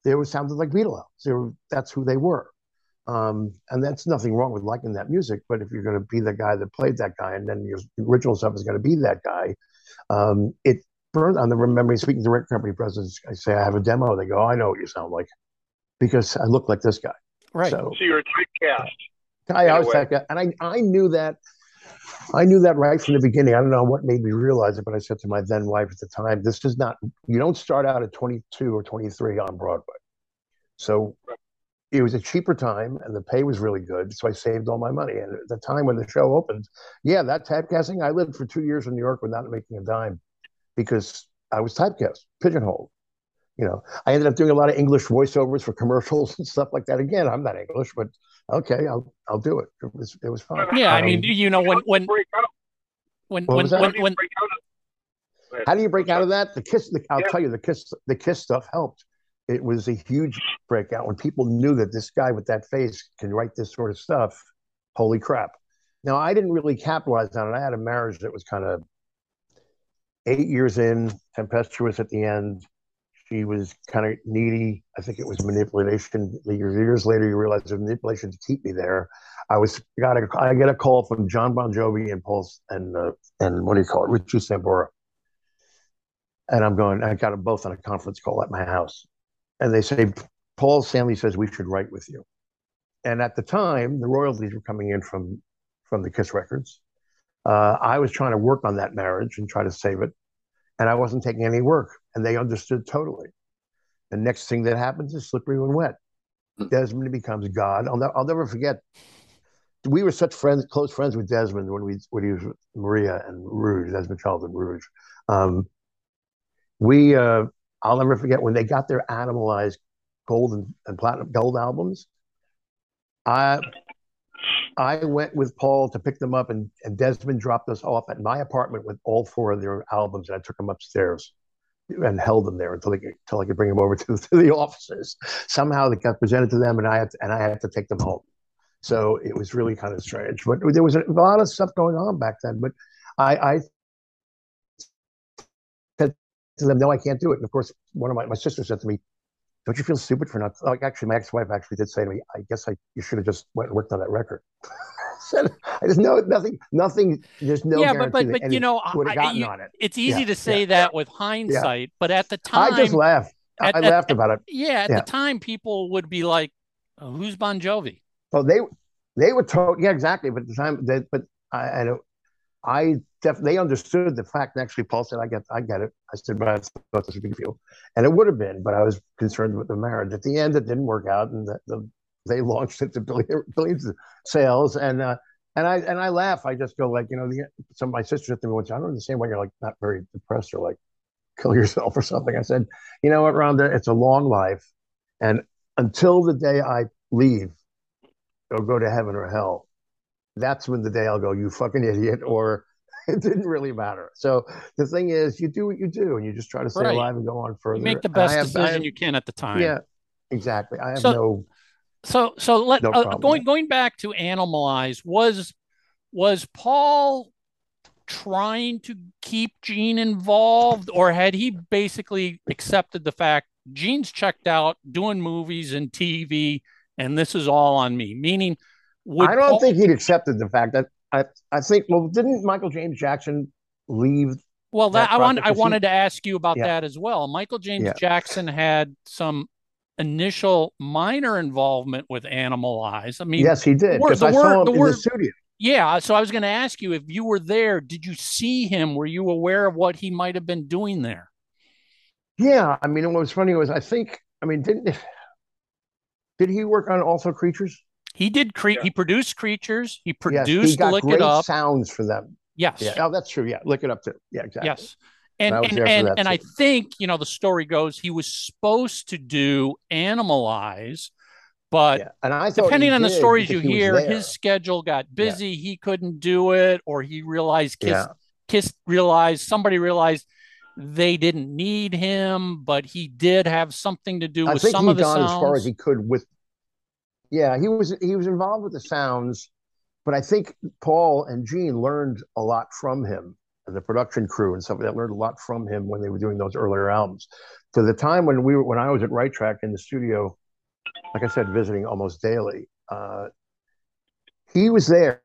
they were sounded like Beatle albums. They were that's who they were. Um, and that's nothing wrong with liking that music, but if you're going to be the guy that played that guy, and then your original stuff is going to be that guy, um, it. I remember speaking to record company presidents. I say I have a demo. They go, oh, "I know what you sound like," because I look like this guy. Right. So So you're typecast. I in a always way. that and I I knew that. I knew that right from the beginning. I don't know what made me realize it, but I said to my then wife at the time, "This is not. You don't start out at 22 or 23 on Broadway." So it was a cheaper time, and the pay was really good. So I saved all my money. And at the time when the show opened, yeah, that typecasting. I lived for two years in New York without making a dime because I was typecast, pigeonholed. You know, I ended up doing a lot of English voiceovers for commercials and stuff like that. Again, I'm not English, but okay, I'll I'll do it. It was it was fun. Yeah, I Um, mean, you know, when when when when? How when, do you when break out of How do you break out of that? The kiss. The, I'll Yeah. tell you, the kiss. The kiss stuff helped. It was a huge breakout when people knew that this guy with that face can write this sort of stuff. Holy crap! Now I didn't really capitalize on it. I had a marriage that was kind of eight years in, tempestuous at the end. She was kind of needy. I think it was manipulation. Years, later, you realize it was manipulation to keep me there. I was got a, I get a call from John Bon Jovi and Paul and uh, and what do you call it, Richie Sambora, and I'm going. I got them both on a conference call at my house, and they say Paul Stanley says we should write with you. And at the time, the royalties were coming in from from the Kiss records. Uh, I was trying to work on that marriage and try to save it, and I wasn't taking any work, and they understood totally. The next thing that happens is slippery when wet. Desmond becomes God. I'll, ne- I'll never forget. We were such friends, close friends with Desmond when we when he was with Maria and Rouge, Desmond Child and Rouge. Um, we, uh, I'll never forget when they got their Animalized gold and, and platinum gold albums. I I went with Paul to pick them up, and, and Desmond dropped us off at my apartment with all four of their albums, and I took them upstairs and held them there until they could, until I could bring them over to, to the offices. Somehow they got presented to them, and I had to, and I had to take them home. So it was really kind of strange, but there was a lot of stuff going on back then. But I, I said to them, "No, I can't do it." And of course, one of my my sister said to me, "Don't you feel stupid for not?" Like actually, my ex-wife actually did say to me, "I guess I you should have just went and worked on that record." said, I just know nothing, nothing. There's no yeah, but but but you know, would have I- gotten you- on it. it's easy Yeah, to say yeah, that with hindsight, but at the time, I just laughed. I, at- I at- laughed about it. yeah, at the time, people would be like, "Uh, "Who's Bon Jovi?" Well, they they were told, yeah, exactly. But at the time, they, but I, I don't. I def, they understood the fact. And actually, Paul said, "I get, I get it." I said, "But I thought this would be for you," and it would have been, but I was concerned with the marriage. At the end, it didn't work out, and the, the they launched it to billion, billions of sales. And uh, and I and I laugh. I just go like, you know, the, some my sisters at the moment. I don't understand why you're like not very depressed or like kill yourself or something. I said, you know what, Rhonda, it's a long life, and until the day I leave or go to heaven or hell, that's when the day I'll go, you fucking idiot, or it didn't really matter. So the thing is, you do what you do, and you just try to stay Right. alive and go on further. You make the best have- decision have- you can at the time. Yeah, exactly. I have So- no. So so let No uh, going going back to Animalize was was Paul trying to keep Gene involved, or had he basically accepted the fact Gene's checked out doing movies and TV, and this is all on me? Meaning, would I don't Paul- think he'd accepted the fact that I. I think. Well, didn't Michael James Jackson leave? Well, that, that I want I wanted to ask you about Yeah. that as well. Michael James Yeah. Jackson had some initial minor involvement with Animalize. I mean, yes, he did. word- the I word- the in word- the studio. Yeah, so I was going to ask you if you were there, did you see him? Were you aware of what he might have been doing there? Yeah, I mean, what was funny was I think. I mean, didn't did he work on also creatures? He did create. Yeah. he produced creatures. He Yes, produced he got Lick great It Up. sounds for them. Yes. Yeah, oh, that's true. Yeah, Lick It Up too. Yeah, exactly. Yes. And I and and, and I think, you know, the story goes he was supposed to do Animalize, but Yeah, and I depending on the stories you he hear, his schedule got busy. He couldn't do it, or he realized Kiss Yeah. Kiss realized somebody realized they didn't need him, but he did have something to do I with some of the sounds. as far as he could with. Yeah, he was he was involved with the sounds, but I think Paul and Gene learned a lot from him, and the production crew and stuff. That learned a lot from him when they were doing those earlier albums. To the time when we were when I was at Right Track in the studio, like I said, visiting almost daily. Uh, he was there.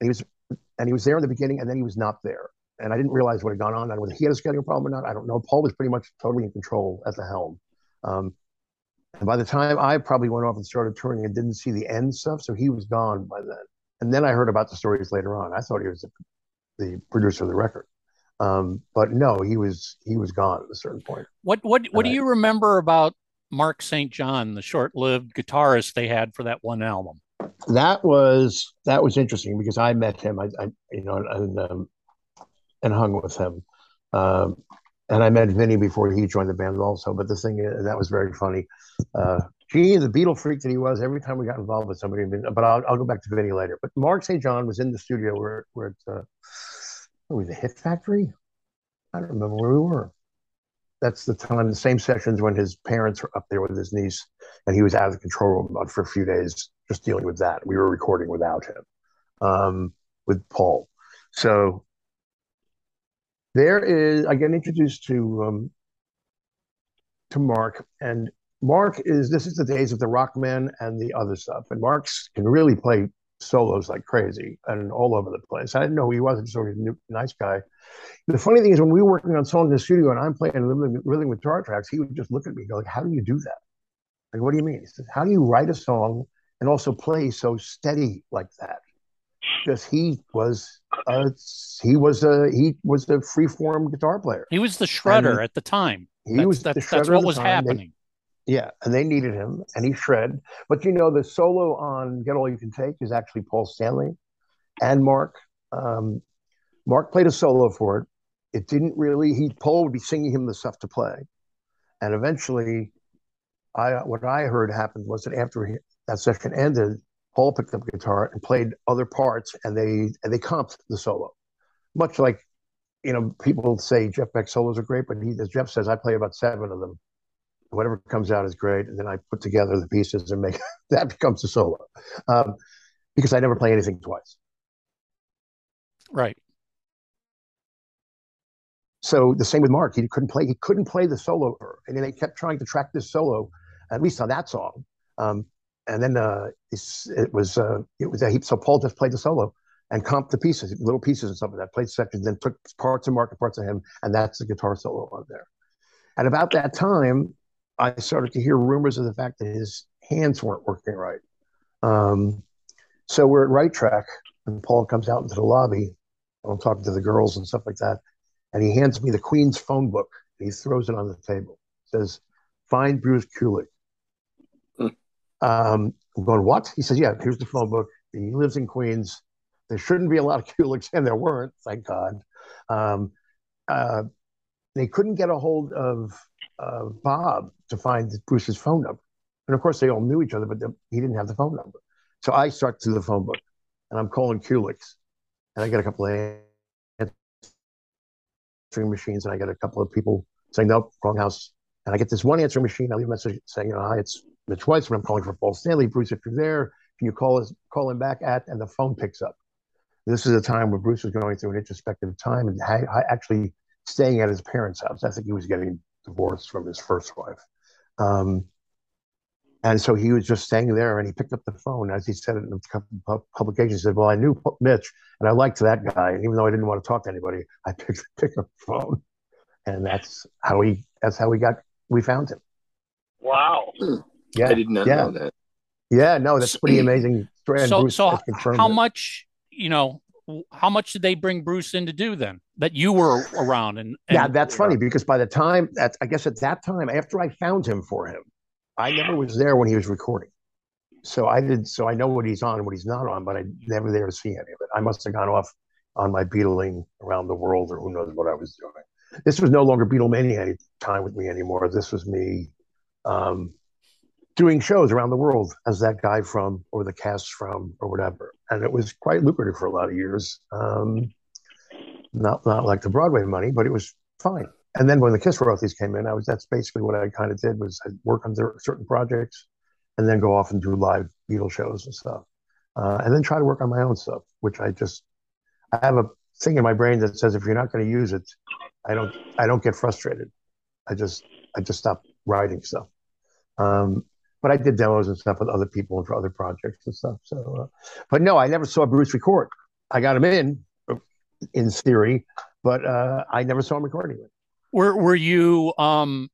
He was, and he was there in the beginning, and then he was not there and I didn't realize what had gone on. And whether he had a scheduling problem or not, I don't know. Paul was pretty much totally in control at the helm. Um, and by the time I probably went off and started touring and didn't see the end stuff, so he was gone by then. And then I heard about the stories later on. I thought he was the, the producer of the record, um, but no, he was he was gone at a certain point. What what what do Right. you remember about Mark St. John, the short-lived guitarist they had for that one album? That was that was interesting because I met him. I, I you know and um, and hung with him. Um, and I met Vinny before he joined the band also. But the thing is, that was very funny. Uh, gee, the Beatle freak that he was, every time we got involved with somebody, but I'll, I'll go back to Vinny later. But Mark St. John was in the studio where, where it's, uh, where was the Hit Factory? I don't remember where we were. That's the time, the same sessions when his parents were up there with his niece, and he was out of the control room for a few days just dealing with that. We were recording without him, um, with Paul. So there is I get introduced to um, to Mark, and Mark is this is the days of the Rockman and the other stuff, and Mark's can really play solos like crazy and all over the place. I didn't know he was; just a new, nice guy. The funny thing is, when we were working on songs in the studio and I'm playing rhythm with guitar tracks, he would just look at me and go, like, "How do you do that? Like, what do you mean?" He says, "How do you write a song and also play so steady like that?" Because he was, uh, he was a he was a free form guitar player. He was the shredder And at the time. He That's, was that- the that's what was time. They- happening. Yeah, and they needed him, and he shred. But you know, the solo on "Get All You Can Take" is actually Paul Stanley and Mark. Um, Mark played a solo for it. It didn't really. He Paul would be singing him the stuff to play, and eventually, I what I heard happened was that after he, that session ended, Paul picked up guitar and played other parts, and they and they comped the solo, much like you know people say Jeff Beck solos are great, but he, as Jeff says, I play about seven of them. Whatever comes out is great and then i put together the pieces and make that becomes a solo. Um, because i never play anything twice. Right. so the same with mark. He couldn't play he couldn't play the solo and then they kept trying to track this solo at least on that song. Um, and then uh, it was uh, it was a heap so paul just played the solo and comped the pieces little pieces and stuff like that played sections then took parts of mark and parts of him and that's the guitar solo on there and about that time I started to hear rumors of the fact that his hands weren't working right. Um, so we're at Right Track, and Paul comes out into the lobby. I'm talking to the girls and stuff like that, and he hands me the Queen's phone book. He throws it on the table. Says, "Find Bruce Kulick." Um, I'm going, "What?" He says, "Yeah, here's the phone book. He lives in Queens. There shouldn't be a lot of Kulicks, and there weren't, thank God." Um, uh, they couldn't get a hold of uh, Bob to find Bruce's phone number. And of course, they all knew each other, but he didn't have the phone number. So I start through the phone book and I'm calling Kulicks. And I get a couple of answering machines and I get a couple of people saying, nope, wrong house. And I get this one answering machine. I leave a message saying, you know, hi, it's Mitch Weiss, but I'm calling for Paul Stanley. Bruce, if you're there, can you call us, call him back at, and the phone picks up. This is a time where Bruce was going through an introspective time and ha- ha- actually staying at his parents' house. I think he was getting divorced from his first wife. Um, and so he was just staying there and he picked up the phone. As he said it in a couple of publications, he said, Well, I knew Mitch and I liked that guy. And even though I didn't want to talk to anybody, I picked, picked up the phone. And that's how he that's how we got we found him. Wow. Yeah. I did not yeah. know that. Yeah, no, that's pretty amazing. And So Bruce so how it. much, you know, how much did they bring Bruce in to do then that you were around and, and yeah, that's funny because by the time that I guess at that time, after I found him for him, I never was there when he was recording. So I did. So I know what he's on and what he's not on, but I never there to see any of it. I must have gone off on my Beatling around the world, or who knows what I was doing. This was no longer Beatlemania time with me anymore. This was me um, doing shows around the world as that guy from, or the cast from, or whatever. And it was quite lucrative for a lot of years. Um, not not like the Broadway money, but it was fine. And then when the Kiss royalties came in, I was that's basically what I kind of did was I'd work on certain projects, and then go off and do live Beatles shows and stuff, uh, and then try to work on my own stuff, which I just I have a thing in my brain that says if you're not going to use it, I don't I don't get frustrated. I just I just stop writing stuff. Um, but I did demos and stuff with other people and for other projects and stuff. So, uh, but no, I never saw Bruce record. I got him in, in theory, but uh, I never saw him recording it. Were Were you um,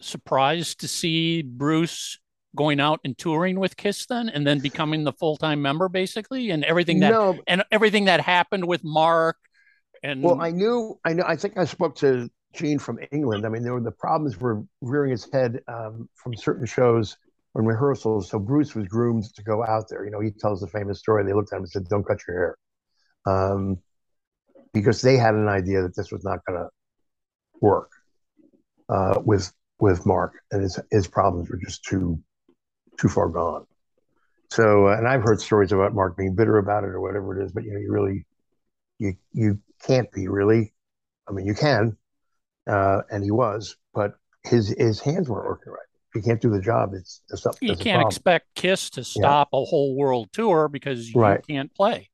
surprised to see Bruce going out and touring with Kiss then, and then becoming the full time member, basically, and everything that no. and everything that happened with Mark? And well, I knew, I know, I think I spoke to Gene from England. I mean, there were the problems were rearing its head um, from certain shows when rehearsals. So Bruce was groomed to go out there. You know, he tells the famous story. They looked at him and said, "Don't cut your hair," um, because they had an idea that this was not going to work uh, with with Mark, and his his problems were just too too far gone. So, uh, and I've heard stories about Mark being bitter about it or whatever it is, but you know, you really you you can't be really. I mean, you can, uh, and he was, but his his hands weren't working right. He can't do the job. It's, it's you can't expect Kiss to stop yeah. a whole world tour because you right. can't play.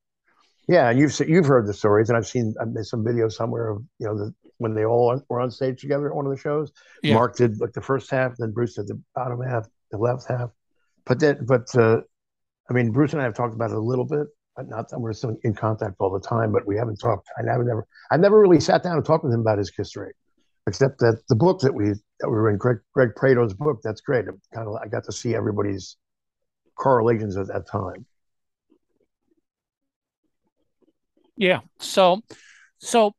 Yeah, and you've you've heard the stories, and I've seen some videos somewhere of you know the, when they all were on stage together at one of the shows. Yeah. Mark did like the first half, then Bruce did the bottom half, the left half. But then, but uh, I mean, Bruce and I have talked about it a little bit, but not that we're still in contact all the time, but we haven't talked. I never, never, I never really sat down and talked with him about his history, except that the book that we that we were in, Greg, Greg Prato's book. That's great. I'm kind of, I got to see everybody's correlations at that time. Yeah. So, so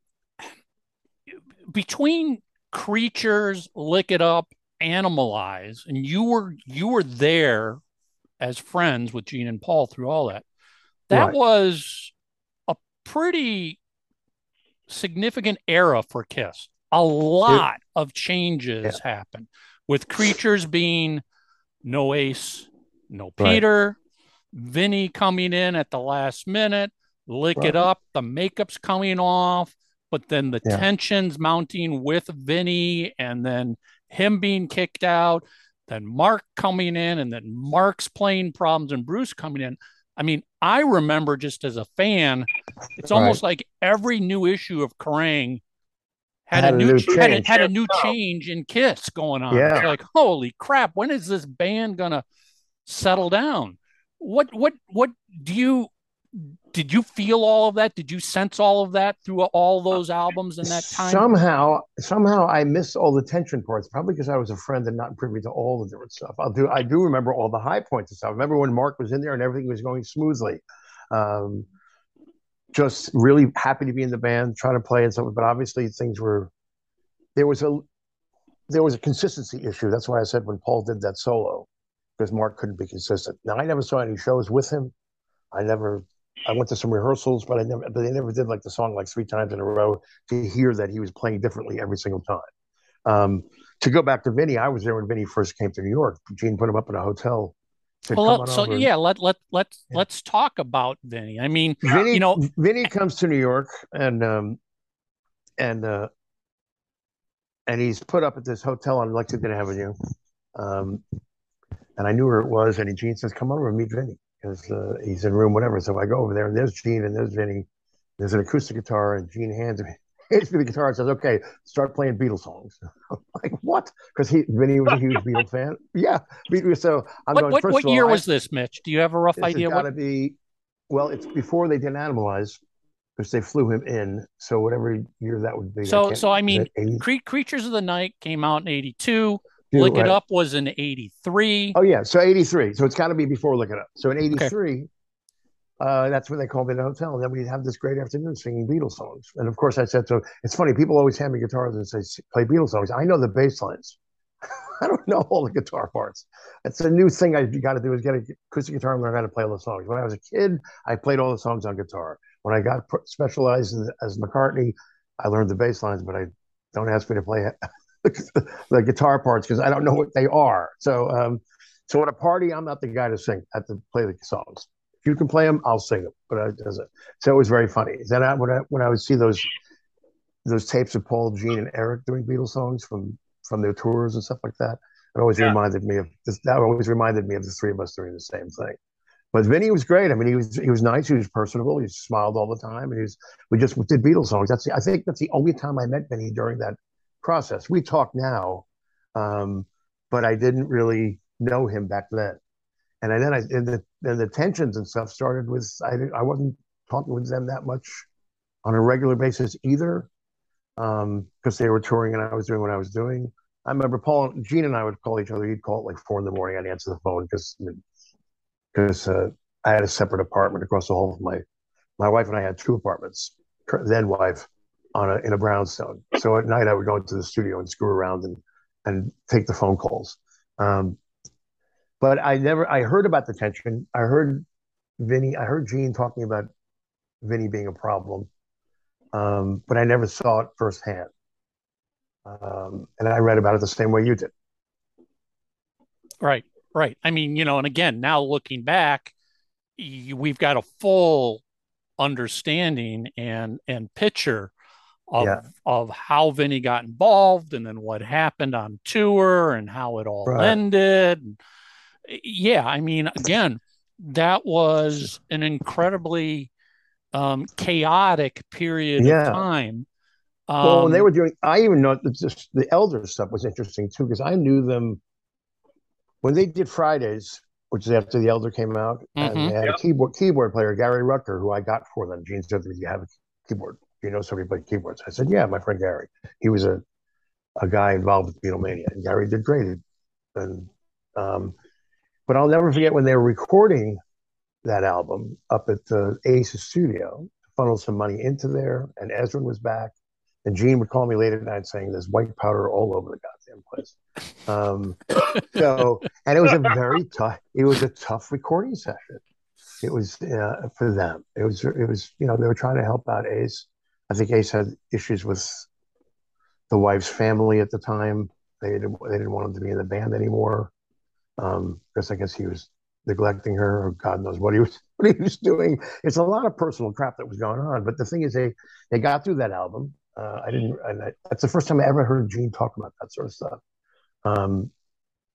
between creatures, lick it up, animalize, and you were you were there as friends with Gene and Paul through all that. That right. was a pretty significant era for Kiss. A lot of changes yeah. happened with creatures being no Ace, no Peter, right. Vinny coming in at the last minute, lick right. it up, the makeup's coming off, but then the yeah. tensions mounting with Vinny and then him being kicked out, then Mark coming in, and then Mark's playing problems and Bruce coming in. I mean, I remember just as a fan, it's almost right. like every new issue of Kerrang had, had a, new, ch- had, a, had, a, new change in Kiss going on. Yeah. Like, holy crap, when is this band gonna settle down? What what what do you did you feel all of that? Did you sense all of that through all those albums in that time? Somehow, somehow I missed all the tension parts, probably because I was a friend and not privy to all the different stuff. I'll do I do remember all the high points and stuff. I remember when Mark was in there and everything was going smoothly. Um, just really happy to be in the band, trying to play and stuff. But obviously things were there was a there was a consistency issue. That's why I said when Paul did that solo, because Mark couldn't be consistent. Now I never saw any shows with him. I never I went to some rehearsals, but I never, but they never did like the song like three times in a row to hear that he was playing differently every single time. Um, to go back to Vinny, I was there when Vinny first came to New York. Gene put him up in a hotel. Well, so yeah, let let let yeah. let's talk about Vinny. I mean, Vinny, you know, Vinny comes to New York and um, and uh, and he's put up at this hotel on Lexington Avenue. Um, and I knew where it was, and Gene says, "Come over and meet Vinny." because uh, he's in room whatever. So I go over there and there's Gene and there's Vinny. There's an acoustic guitar and Gene hands me hands me the guitar and says, "Okay, start playing Beatles songs." I'm like, "What?" Because he Vinny was a huge Beatles fan. Yeah. So I'm what, going. What, what all, year I, was this, Mitch? Do you have a rough idea? It's Got to be. Well, it's before they did Animalize because they flew him in. So whatever year that would be. So I so I mean, Cre- Creatures of the Night came out in '82. Lick right. It Up was in 83. Oh, yeah. So 83. So it's got to be before Lick It Up. So in 83, okay. Uh, that's when they called me the hotel. And then we'd have this great afternoon singing Beatles songs. And of course, I said, so it's funny. People always hand me guitars and say, play Beatles songs. I know the bass lines. I don't know all the guitar parts. It's a new thing I got to do is get an acoustic guitar and learn how to play all the songs. When I was a kid, I played all the songs on guitar. When I got specialized as McCartney, I learned the bass lines, but I don't ask me to play the guitar parts because I don't know what they are. So, um, so at a party, I'm not the guy to sing. I have to play the songs. If you can play them, I'll sing them. But I doesn't. So it was very funny. Then I, when I when I would see those those tapes of Paul, Gene, and Eric doing Beatles songs from from their tours and stuff like that, it always yeah. reminded me of this, that. Always reminded me of the three of us doing the same thing. But Vinny was great. I mean, he was he was nice. He was personable. He smiled all the time, and he's we just did Beatles songs. That's the, I think that's the only time I met Vinny during that process. We talk now, um, but I didn't really know him back then. And then I and the and the tensions and stuff started with I I wasn't talking with them that much on a regular basis either, because um, they were touring and I was doing what I was doing. I remember Paul, and Gene, and I would call each other. He'd call at like four in the morning. I'd answer the phone because because uh, I had a separate apartment across the hall from my my wife and I had two apartments. Then wife on a in a brownstone. So at night I would go into the studio and screw around and and take the phone calls. Um, but I never I heard about the tension. I heard Vinny. I heard Gene talking about Vinny being a problem, um, but I never saw it firsthand. Um, and I read about it the same way you did. Right. Right. I mean, you know, and again, now looking back, we've got a full understanding and and picture of yeah. of how Vinny got involved and then what happened on tour and how it all right. ended. Yeah, I mean, again, that was an incredibly um, chaotic period yeah. of time. Um, well, when they were doing, I even know the, the elder stuff was interesting too because I knew them when they did Fridays, which is after the Elder came out, mm-hmm. and they had yep. a keyboard keyboard player, Gary Rucker, who I got for them. Gene said, "Do you have a keyboard? Do you know somebody play keyboards?" I said, "Yeah, my friend Gary. He was a a guy involved with Beatlemania, and Gary did great. And um, but I'll never forget when they were recording that album up at the Ace studio, funneled some money into there, and Ezrin was back, and Gene would call me late at night saying there's white powder all over the goddamn place. Um, so, and it was a very tough. It was a tough recording session. It was uh, for them. It was. It was. You know, they were trying to help out Ace. I think Ace had issues with the wife's family at the time. They didn't. They didn't want him to be in the band anymore. Um, because I guess he was neglecting her, or God knows what he was what he was doing. It's a lot of personal crap that was going on. But the thing is, they they got through that album uh, I didn't. I, that's the first time I ever heard Gene talk about that sort of stuff, um,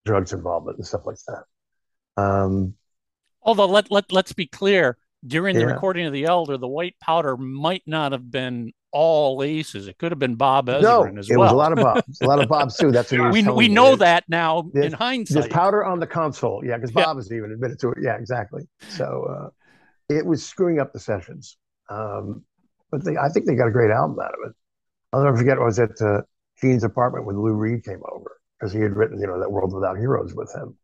drugs involvement and stuff like that. Um, Although let let let's be clear, during the yeah. recording of the Elder, the white powder might not have been all aces. It could have been Bob Ezrin no, as it well. was a lot of Bob, a lot of Bob too. That's what we we know me. that now there's, in hindsight. There's powder on the console, yeah, because Bob yeah. has even admitted to it. Yeah, exactly. So uh, it was screwing up the sessions, um, but they, I think they got a great album out of it. I'll never forget. I was at uh, Gene's apartment when Lou Reed came over because he had written, you know, that World Without Heroes with him.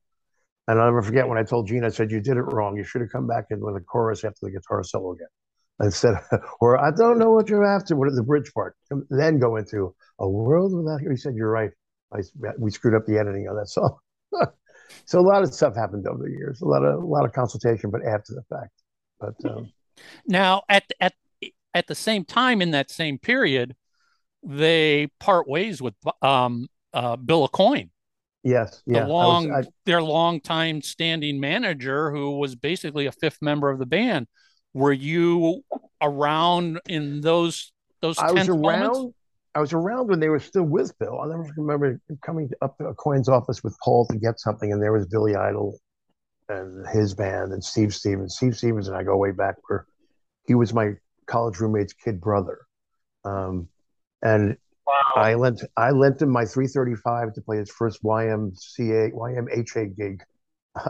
And I'll never forget when I told Gene, I said, "You did it wrong. You should have come back in with a chorus after the guitar solo again." Instead, or I don't know what you're after. What is the bridge part? And then go into a world without heroes. He said, "You're right. I, we screwed up the editing on that song." so a lot of stuff happened over the years. A lot of a lot of consultation, but after the fact. But um, now at at at the same time in that same period, they part ways with um, uh, Bill Aucoin. Yes, yeah. The long, I was, I, their longtime standing manager, who was basically a fifth member of the band. Were you around in those those? I was around. Moments? I was around when they were still with Bill. I never remember coming up to Coin's office with Paul to get something, and there was Billy Idol and his band and Steve Stevens. Steve Stevens and I go way back where he was my college roommate's kid brother. Um, and wow. I lent I lent him my 335 to play his first YMCA YMHA gig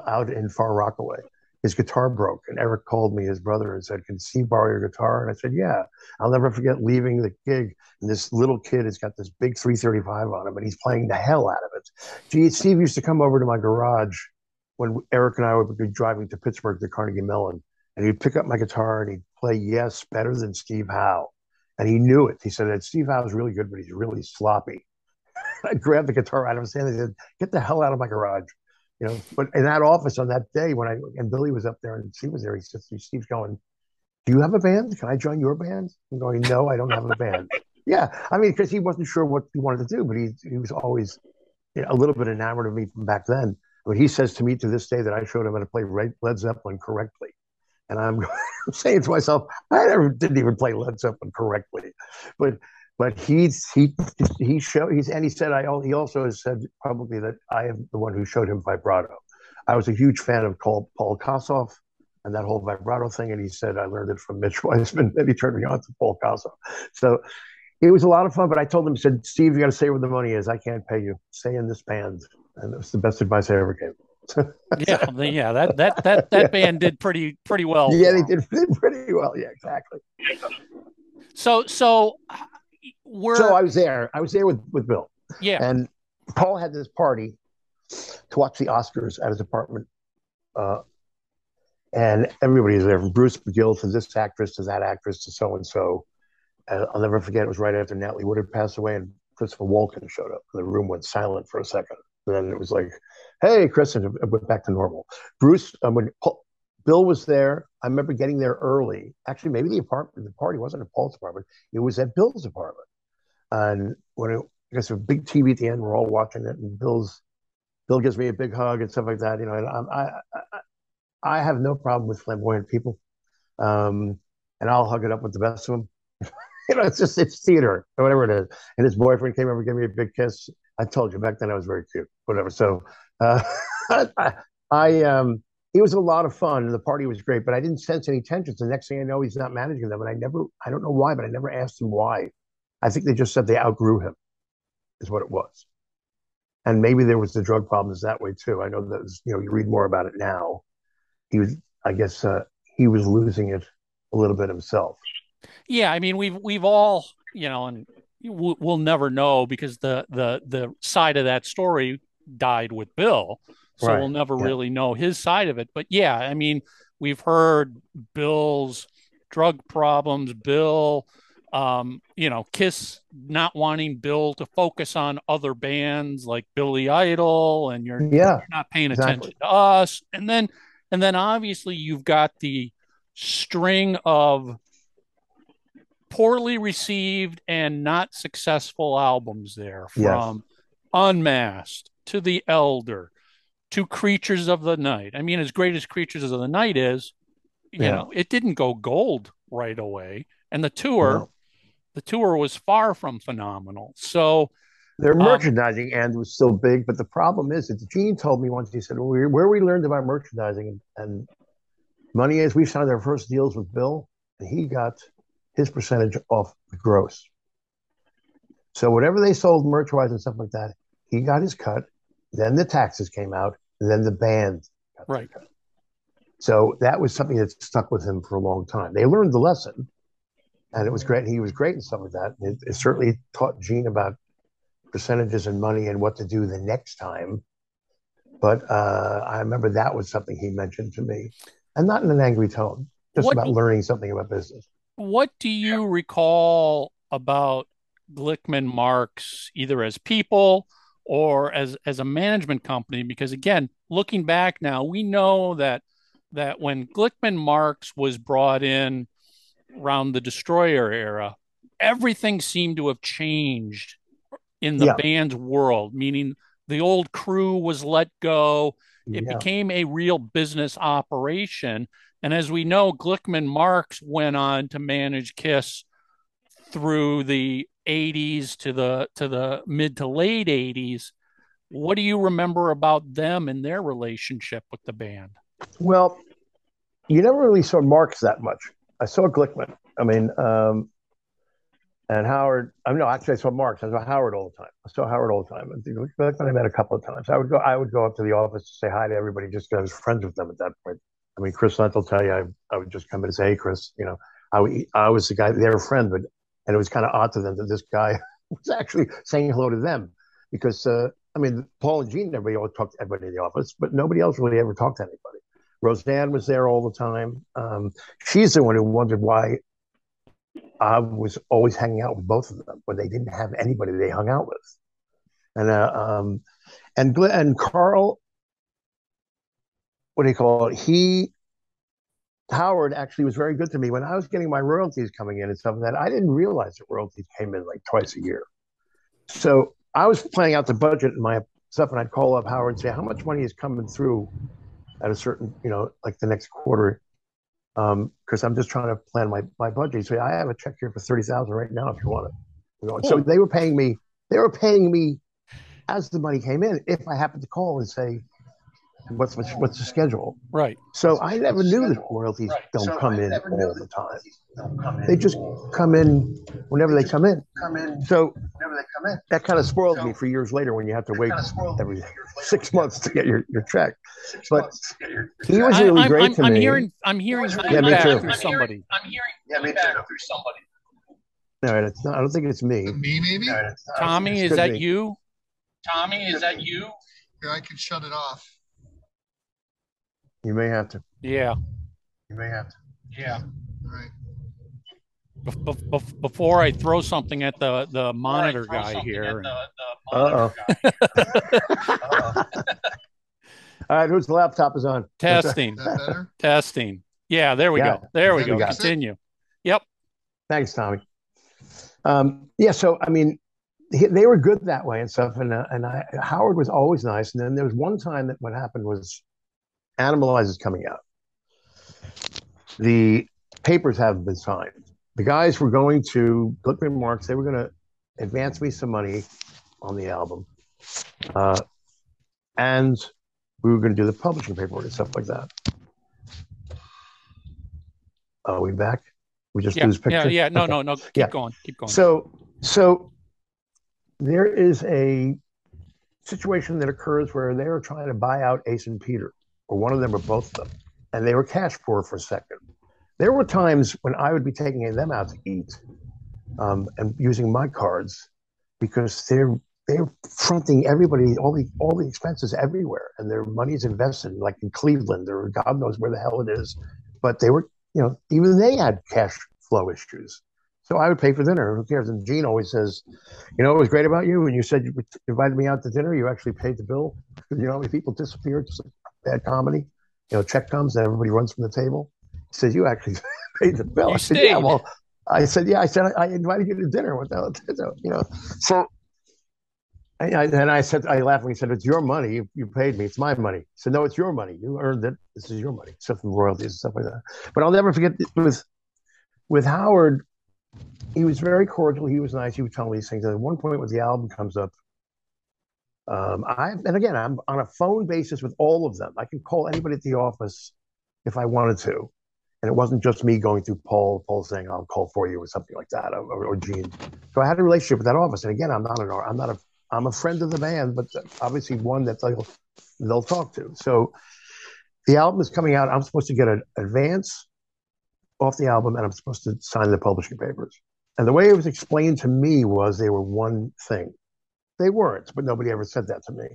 out in Far Rockaway. His guitar broke, and Eric called me, his brother, and said, "Can Steve borrow your guitar?" And I said, "Yeah." I'll never forget leaving the gig, and this little kid has got this big 335 on him, and he's playing the hell out of it. Gee, Steve used to come over to my garage when Eric and I would be driving to Pittsburgh to Carnegie Mellon, and he'd pick up my guitar and he'd play "Yes" better than Steve Howe and he knew it. He said that Steve Howe is really good, but he's really sloppy. I grabbed the guitar out of his hand and said, "Get the hell out of my garage." You know, but in that office on that day when I and Billy was up there and she was there, he said, Steve's going, Do you have a band? Can I join your band? I'm going, No, I don't have a band. yeah. I mean, because he wasn't sure what he wanted to do, but he he was always you know, a little bit enamored of me from back then. But he says to me to this day that I showed him how to play Led Zeppelin correctly. And I'm saying to myself, I never didn't even play Led Zeppelin correctly. But but he's he he showed he's and he said I he also has said publicly that I am the one who showed him vibrato. I was a huge fan of Paul Paul Kossoff and that whole vibrato thing, and he said I learned it from Mitch Weissman, and he turned me on to Paul Kossoff. So it was a lot of fun. But I told him, said Steve, you got to say where the money is. I can't pay you. Stay in this band, and it was the best advice I ever gave. yeah, yeah, that that that that yeah. band did pretty pretty well. Yeah, they did, did pretty well. Yeah, exactly. So so we're so I was there. I was there with with Bill. Yeah, and Paul had this party to watch the Oscars at his apartment, uh, and everybody was there from Bruce McGill to this actress to that actress to so and so. I'll never forget. It was right after Natalie Wood had passed away, and Christopher Walken showed up. And the room went silent for a second. And then it was like, "Hey, Chris," and it went back to normal. Bruce, um, when Paul, Bill was there. I remember getting there early. Actually, maybe the apartment, the party wasn't at Paul's apartment. It was at Bill's apartment. And when it, I guess a big TV at the end, we're all watching it, and Bill's Bill gives me a big hug and stuff like that. You know, and I I, I have no problem with flamboyant people, um, and I'll hug it up with the best of them. you know, it's just it's theater or whatever it is. And his boyfriend came over, and gave me a big kiss. I told you back then I was very cute, whatever. So uh, I, I um it was a lot of fun and the party was great, but I didn't sense any tensions. The next thing I know, he's not managing them, and I never I don't know why, but I never asked him why. I think they just said they outgrew him, is what it was. And maybe there was the drug problems that way too. I know that you know you read more about it now. He was, I guess, uh, he was losing it a little bit himself. Yeah, I mean, we've we've all you know, and we'll never know because the the the side of that story died with Bill, so right. we'll never yeah. really know his side of it. But yeah, I mean, we've heard Bill's drug problems, Bill um, you know, Kiss not wanting Bill to focus on other bands like Billy Idol, and you're, yeah, you're not paying exactly. attention to us, and then and then obviously you've got the string of poorly received and not successful albums there from yes. Unmasked to The Elder to Creatures of the Night. I mean, as great as Creatures of the Night is, you yeah. know, it didn't go gold right away. And the tour no the tour was far from phenomenal. So their um, merchandising um, end was still big, but the problem is that Gene told me once. He said, "Where we learned about merchandising and, money is, we signed our first deals with Bill, and he got his percentage off the gross. So whatever they sold merch-wise and stuff like that, he got his cut. Then the taxes came out, and then the band right. So that was something that stuck with him for a long time. They learned the lesson, and it was great. He was great in some of that. It, it, certainly taught Gene about percentages and money and what to do the next time. But uh, I remember that was something he mentioned to me, and not in an angry tone, just what, about learning something about business. What do you recall about Glickman Marks, either as people or as as a management company? Because again, looking back now, we know that that when Glickman Marks was brought in around the destroyer era, everything seemed to have changed in the yeah. band's world, meaning the old crew was let go. It yeah. became a real business operation. And as we know, Glickman Marks went on to manage Kiss through the 80s to the to the mid to late 80s. What do you remember about them and their relationship with the band? Well, you never really saw Marks that much. I saw Glickman. I mean, um, and Howard. I mean, no, actually, I saw Marks. I saw Howard all the time. I saw Howard all the time. Glickman I met a couple of times. I would go. I would go up to the office to say hi to everybody, just because I was friends with them at that point. I mean, Chris Lendt will tell you, I, I would just come in and say, "Hey, Chris," you know, I, I was the guy. They were but and it was kind of odd to them that this guy was actually saying hello to them because uh, I mean, Paul and Gene, everybody always talked to everybody in the office, but nobody else really ever talked to anybody. Roseanne was there all the time. Um, she's the one who wondered why I was always hanging out with both of them when they didn't have anybody they hung out with. and uh, um, and and Carl, what do you call it? He Howard actually was very good to me when I was getting my royalties coming in and stuff like that. I didn't realize that royalties came in like twice a year. So I was planning out the budget and my stuff, and I'd call up Howard and say, "How much money is coming through at a certain, you know, like the next quarter?" Because um, I'm just trying to plan my my budget. So I have a check here for thirty thousand right now if you want it. You know, so they were paying me. They were paying me as the money came in. If I happened to call and say, what's what's, what's the schedule? Right. So I never knew that royalties right. don't so come in all the time. They just come in whenever they come in. Come in. So whenever they come in. That kind of spoiled so, me for years later when you have to wait every six months to get your, your check. But he was really I, great I'm, to I'm me. Hearing, I'm hearing yeah, me too. through somebody. I'm hearing yeah, me too. through somebody. No, it's not, I don't think it's me. Me, maybe? No, Tommy, is that be. you? Tommy, is that you? Here, I can shut it off. You may have to. Yeah. You may have to. Yeah. All right. Be- be- be- before I throw something at the the monitor guy here. Uh oh. All right, whose laptop is on? Testing. Is that better? Testing. Yeah, there we Yeah. go. There we There go. we go. Continue. Yep. Thanks, Tommy. Um, yeah, so I mean, he, they were good that way and stuff, and uh, and I, Howard was always nice. And then there was one time that what happened was, Animalize is coming out. The papers haven't been signed. The guys were going to Glickman Marks. They were going to advance me some money on the album, uh, and we were going to do the publishing paperwork and stuff like that. Are we back? We just Yeah. lose picture. Yeah. Yeah. No. Okay. No. No. Keep Yeah. going. Keep going. So, so there is a situation that occurs where they are trying to buy out Ace and Peter, or one of them or both of them, and they were cash poor for a second. There were times when I would be taking them out to eat um, and using my cards because they're they're fronting everybody all the all the expenses everywhere, and their money's invested like in Cleveland or God knows where the hell it is. But they were, you know, even they had cash flow issues. So I would pay for dinner. Who cares? And Gene always says, you know, what was great about you when you said you invited me out to dinner, you actually paid the bill. You know, people disappeared, just like bad comedy. You know, check comes and everybody runs from the table. He says, you actually paid the bill. You I said, yeah, well, I said, yeah, I said, I, I invited you to dinner. What the hell? You know, so, I, I, and I said, I he said, it's your money. You, you paid me. It's my money. He said, no, it's your money. You earned it. This is your money. Stuff from royalties and stuff like that. But I'll never forget with, with Howard, he was very cordial. He was nice. He would tell me these things. And at one point, when the album comes up, um, I and again, I'm on a phone basis with all of them. I can call anybody at the office if I wanted to, and it wasn't just me going through Paul, Paul saying I'll call for you or something like that, or, or Gene. So I had a relationship with that office. And again, I'm not an. I'm not a. I'm a friend of the band, but obviously one that they'll they'll talk to. So the album is coming out. I'm supposed to get an advance off the album, and I'm supposed to sign the publishing papers. And the way it was explained to me was they were one thing. They weren't, but nobody ever said that to me.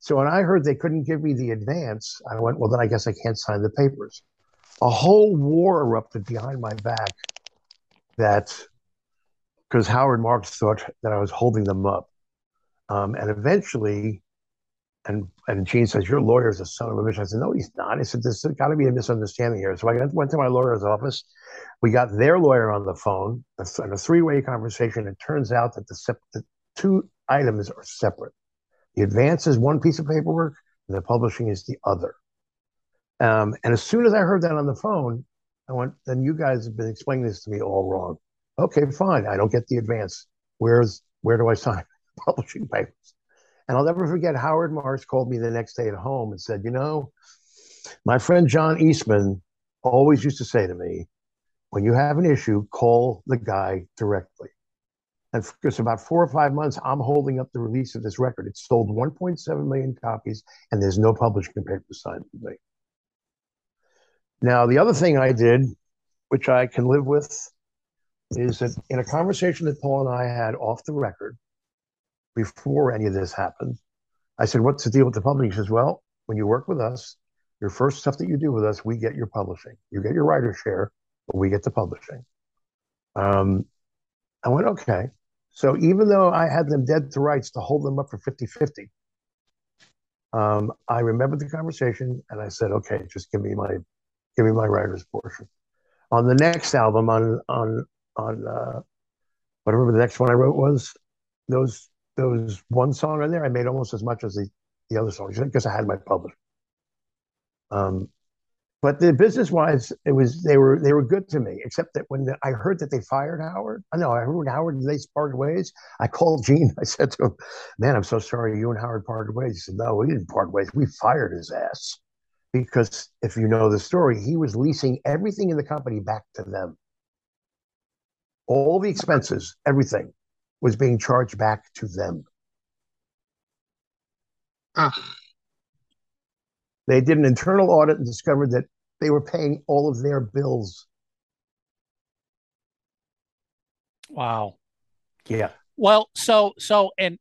So when I heard they couldn't give me the advance, I went, well, then I guess I can't sign the papers. A whole war erupted behind my back that because Howard Marks thought that I was holding them up. Um, and eventually, and and Gene says, Your lawyer is a son of a bitch. I said, No, he's not. I said, There's got to be a misunderstanding here. So I went to my lawyer's office. We got their lawyer on the phone in a three way conversation. It turns out that the, the two items are separate. The advance is one piece of paperwork, the publishing is the other. Um, and as soon as I heard that on the phone, I went, Then you guys have been explaining this to me all wrong. Okay, fine. I don't get the advance. Where's where do I sign publishing papers? And I'll never forget Howard Marks called me the next day at home and said, You know, my friend John Eastman always used to say to me, when you have an issue, call the guy directly. And for about four or five months, I'm holding up the release of this record. It sold 1.7 million copies, and there's no publishing papers signed with me. Now, the other thing I did, which I can live with, is that in a conversation that Paul and I had off the record, before any of this happened, I said, What's the deal with the publishing? He says, Well, when you work with us, your first stuff that you do with us, we get your publishing. You get your writer share, but we get the publishing. Um, I went, Okay. So even though I had them dead to rights to hold them up for 50 50, um, I remembered the conversation and I said, okay, just give me my give me my writer's portion. On the next album, on on on uh, whatever the next one I wrote was, those those one song on there, I made almost as much as the, the other songs because I had my publisher. Um, but the business wise, it was they were they were good to me. Except that when the, I heard that they fired Howard, I know I heard Howard they parted ways. I called Gene. I said to him, "Man, I'm so sorry you and Howard parted ways." He said, "No, we didn't part ways. We fired his ass." Because if you know the story, he was leasing everything in the company back to them. All the expenses, everything, was being charged back to them. Ugh. They did an internal audit and discovered that they were paying all of their bills. Wow. Yeah. Well, so so and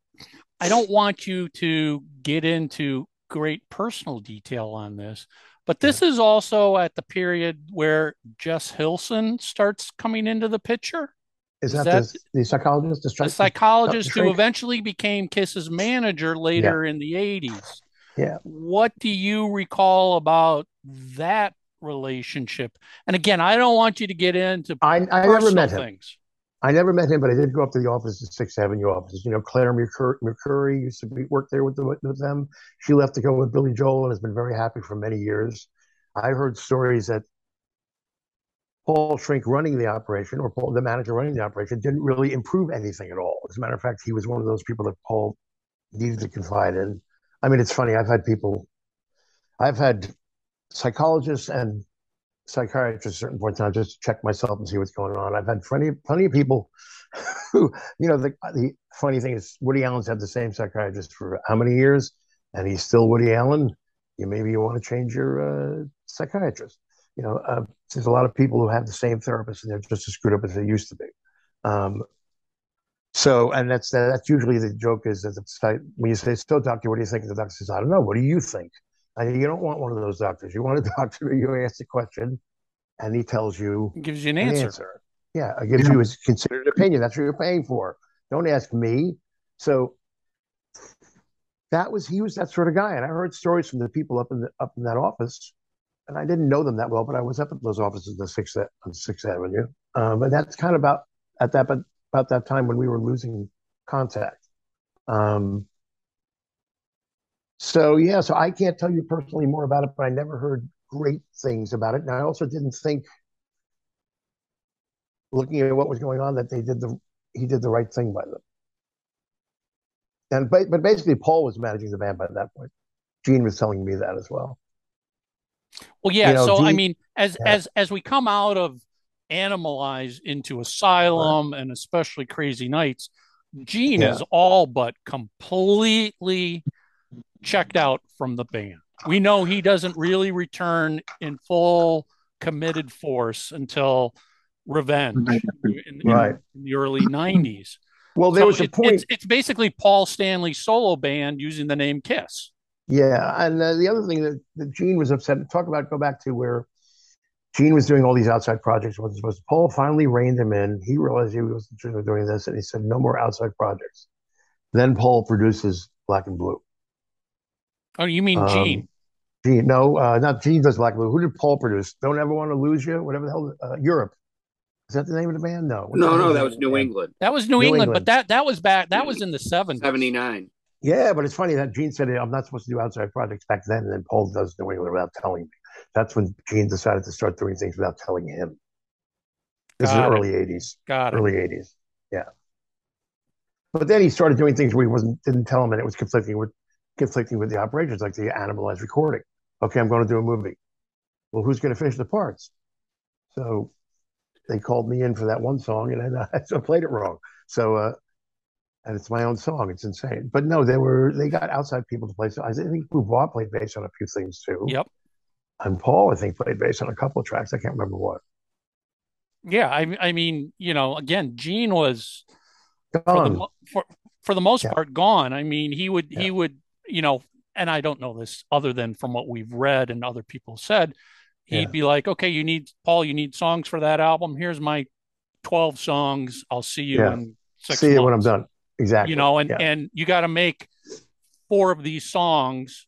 I don't want you to get into great personal detail on this, but this is also at the period where Jess Hilsen starts coming into the picture. Is, Is that, that- the, the psychologist? The, A stri- psychologist who eventually became Kiss's manager later in the 80s. Yeah. What do you recall about that relationship? And again, I don't want you to get into I, I never met him. things. I never met him, but I did go up to the office, the Sixth Avenue office. You know, Claire Mercur- used to be, work there with, the, with them. She left to go with Billy Joel and has been very happy for many years. I heard stories that Paul Shrink running the operation, or Paul, the manager running the operation, didn't really improve anything at all. As a matter of fact, he was one of those people that Paul needed to confide in. I mean, it's funny. I've had people, I've had psychologists and psychiatrist at certain point in time just check myself and see what's going on. I've had plenty, plenty of people who, you know, the the funny thing is Woody Allen's had the same psychiatrist for how many years, and he's still Woody Allen. You maybe you want to change your uh, psychiatrist. You know, uh, there's a lot of people who have the same therapist and they're just as screwed up as they used to be. Um, so, and that's that's usually the joke is that the when you say, "So, doctor, what do you think?" The doctor says, "I don't know. What do you think?" And you don't want one of those doctors. You want a doctor who you ask a question, and he tells you Gives you an an answer. answer. Yeah, it gives you his considered opinion. That's what you're paying for. Don't ask me. So that was he was that sort of guy, and I heard stories from the people up in the up in that office, and I didn't know them that well, but I was up at those offices on Sixth on Sixth Avenue, um, and that's kind of about at that but about that time when we were losing contact. Um, so yeah, so I can't tell you personally more about it, but I never heard great things about it, and I also didn't think looking at what was going on that they did the he did the right thing by them. And but, but basically Paul was managing the band by that point. Gene was telling me that as well. Well, yeah. You know, so I mean, as Yeah. as as we come out of Animalize into Asylum and especially Crazy Nights, Gene Yeah. is all but completely checked out from the band. We know he doesn't really return in full committed force until Revenge in, Right. in the early '90s. Well, there So was a it- point. It's, it's basically Paul Stanley's solo band using the name Kiss. Yeah, and uh, the other thing that, that Gene was upset. To talk about go back to where Gene was doing all these outside projects. Was was Paul finally reined him in? He realized he was doing this, and he said no more outside projects. Then Paul produces Black and Blue. Oh, you mean Um, Gene? Gene, no, uh, not Gene does Black and Blue. Who did Paul produce? Don't ever want to lose you. Whatever the hell, uh, Europe. Is that the name of the band? No. What's No, no, that was New band? England, That was New, New England, England. but that that was back. That was in the '70s. 79. Yeah, but it's funny that Gene said I'm not supposed to do outside projects back then, and then Paul does New England without telling me. That's when Gene decided to start doing things without telling him. This Got is it. early '80s, Got it. early '80s. Yeah. But then he started doing things where he wasn't didn't tell him, and it was conflicting with conflicting with the operations, like the animalized recording. Okay, I'm going to do a movie. Well, who's going to finish the parts? So they called me in for that one song, and then I, I played it wrong. So, uh, and it's my own song. It's insane. But no, they were they got outside people to play. So I think Beauvoir played bass on a few things too. Yep. And Paul, I think, played bass on a couple of tracks. I can't remember what. Yeah, I I mean, you know, again, Gene was for the for for the most Yeah. part gone. I mean, he would he would you know, and I don't know this other than from what we've read and other people said. He'd Yeah. be like, "Okay, you need Paul, you need songs for that album. Here's my twelve songs. I'll see you Yeah. in six See it when I'm done. Exactly. You know, and Yeah. and you got to make four of these songs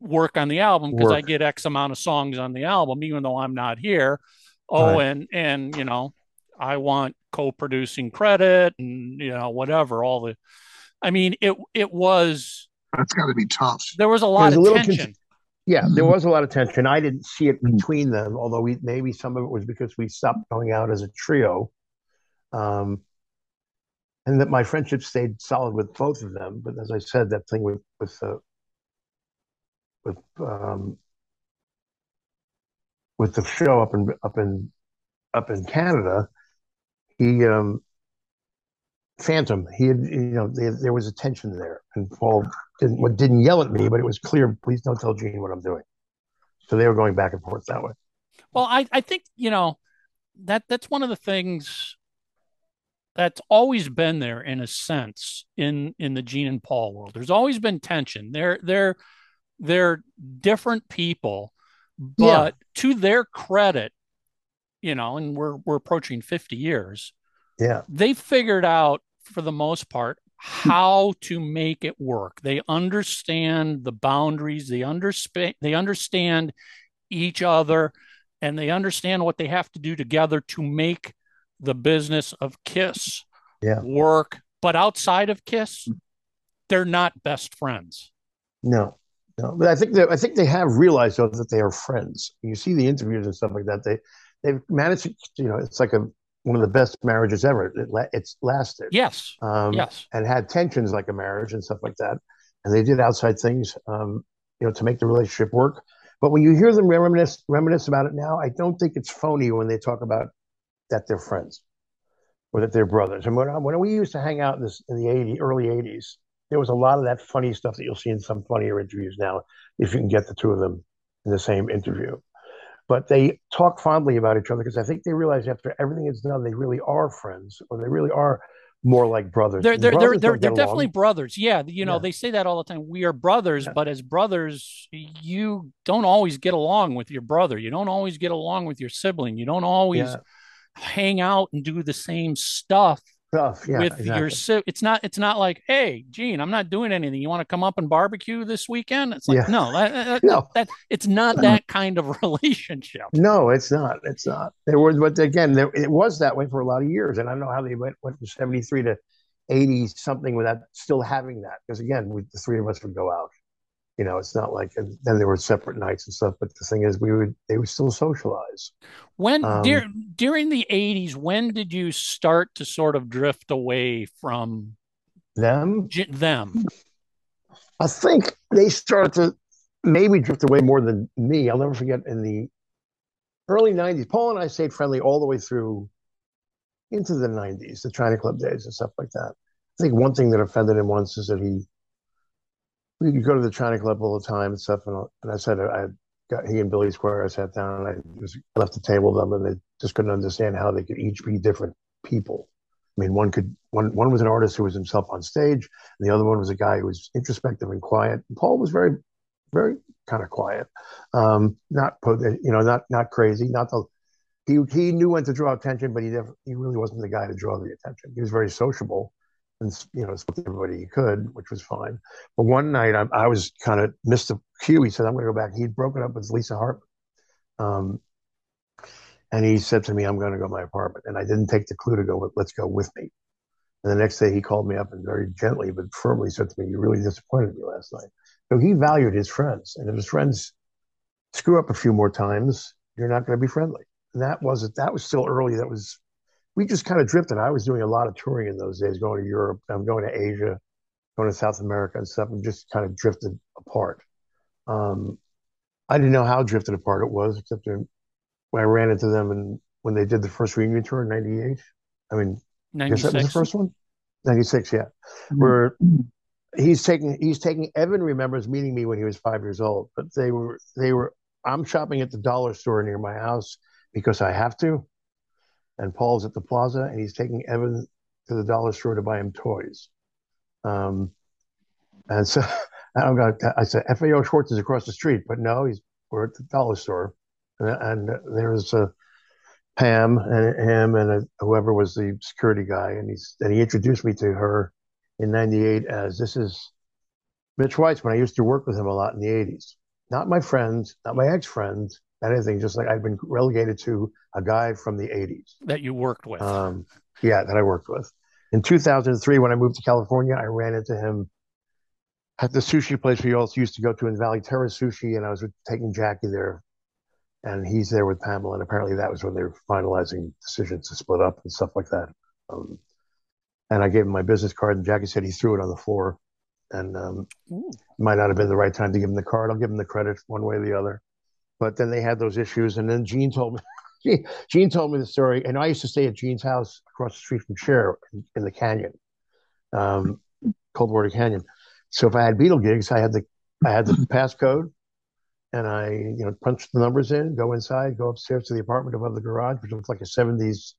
work on the album because I get X amount of songs on the album, even though I'm not here. Oh, Right. and and you know, I want co-producing credit and you know whatever. All the, I mean, it it was That's got to be tough. there was a lot There's of a little tension. conf- Yeah, there was a lot of tension. I didn't see it Mm. between them, although we maybe some of it was because we stopped going out as a trio. Um, and that my friendship stayed solid with both of them. But as I said, that thing with with uh, with um, with the show up in up in up in Canada, he um, Phantom. He had you know there, there was a tension there, and Paul didn't didn't yell at me, but it was clear. Please don't tell Gene what I'm doing. So they were going back and forth that way. Well, I, I think, you know, that that's one of the things that's always been there in a sense in in the Gene and Paul world. There's always been tension. They're they're they're different people, but to their credit, you know, and we're we're approaching 50 years, Yeah, they figured out for the most part Hmm. how to make it work. They understand the boundaries, they understand they understand each other and they understand what they have to do together to make the business of Kiss Yeah. work. But outside of Kiss, hmm. they're not best friends. no, no. But I think that I think they have realized though that they are friends. You see the interviews and stuff like that. They they've managed to you know it's like a one of the best marriages ever. It, la- it's lasted. Yes. um, yes. and had tensions like a marriage and stuff like that. And they did outside things, um, you know, to make the relationship work. But when you hear them reminisce reminisce about it now, I don't think it's phony when they talk about that they're friends or that they're brothers. And when, I- when we used to hang out in this in the 80, early 80s, there was a lot of that funny stuff that you'll see in some funnier interviews now, if you can get the two of them in the same interview. But they talk fondly about each other because I think they realize after everything is done, they really are friends, or they really are more like brothers. They're they're brothers they're, they're definitely brothers. Yeah, you know, Yeah. they say that all the time. We are brothers, Yeah. but as brothers, you don't always get along with your brother. You don't always get along with your sibling. You don't always Yeah. hang out and do the same stuff Tough. Yeah, with your exactly. si- it's not it's not like hey gene i'm not doing anything you want to come up and barbecue this weekend it's like Yeah. no that, that, No. that it's not that kind of relationship No, it's not. It's not. There was, but again, there, it was that way for a lot of years, and I don't know how they went went from seventy three to eighty something without still having that. Because again, we, the three of us would go out. You know, it's not like and then there were separate nights and stuff. But the thing is, we would they would still socialize. when Um, dur- during the 80s when did you start to sort of drift away from Them, j- them I think they started to maybe drift away more than me. I'll never forget in the early 90s, Paul and I stayed friendly all the way through into the 90s, the China Club days and stuff like that. I think one thing that offended him once is that he, could go to the China Club all the time and stuff. And, and I said, I got he and Billy Squier, I sat down and I just left the table with them and they just couldn't understand how they could each be different people. I mean, one could one one was an artist who was himself on stage, and the other one was a guy who was introspective and quiet. And Paul was very, very kind of quiet, um, not you know, not not crazy, not the. He he knew when to draw attention, but he never he really wasn't the guy to draw the attention. He was very sociable, and you know spoke to everybody he could, which was fine. But one night I, I was kind of missed the cue. He said, "I'm going to go back." He'd broken up with Lisa Hartman. Um, and he said to me, I'm going to go to my apartment. And I didn't take the clue to go, with, let's go with me. And the next day he called me up and very gently but firmly said to me, You really disappointed me last night. So he valued his friends. And if his friends screw up a few more times, you're not going to be friendly. And that wasn't, that was still early. That was, we just kind of drifted. I was doing a lot of touring in those days, going to Europe, I'm going to Asia, going to South America and stuff, and just kind of drifted apart. Um, I didn't know how drifted apart it was, except when I ran into them and when they did the first reunion tour in '98. I mean, I guess that was the first one. '96, yeah. Where he's taking he's taking Evan remembers meeting me when he was five years old, but they were they were I'm shopping at the dollar store near my house because I have to, and Paul's at the plaza and he's taking Evan to the dollar store to buy him toys. Um, and so I'm going. I said FAO Schwarz is across the street, but no, he's we're at the dollar store, and, and there's a Pam and him and uh, whoever was the security guy, and he's and he introduced me to her in '98 as this is Mitch Weissman. I used to work with him a lot in the '80s. Not my friends, not my ex-friends, anything. Just like I'd been relegated to a guy from the '80s that you worked with. Um, yeah, that I worked with. In 2003, when I moved to California, I ran into him at the sushi place we also used to go to in Valley Terrace Sushi, and I was taking Jackie there and he's there with Pamela. And apparently that was when they were finalizing decisions to split up and stuff like that. Um, and I gave him my business card, and Jackie said he threw it on the floor, and um, might not have been the right time to give him the card. I'll give him the credit one way or the other. But then they had those issues, and then Gene told me. Gene told me the story, and I used to stay at Gene's house across the street from Cher in, in the canyon, um, Coldwater Canyon. So if I had Beatle gigs, I had the I had the passcode, and I, you know, punch the numbers in, go inside, go upstairs to the apartment above the garage, which looks like a 70s,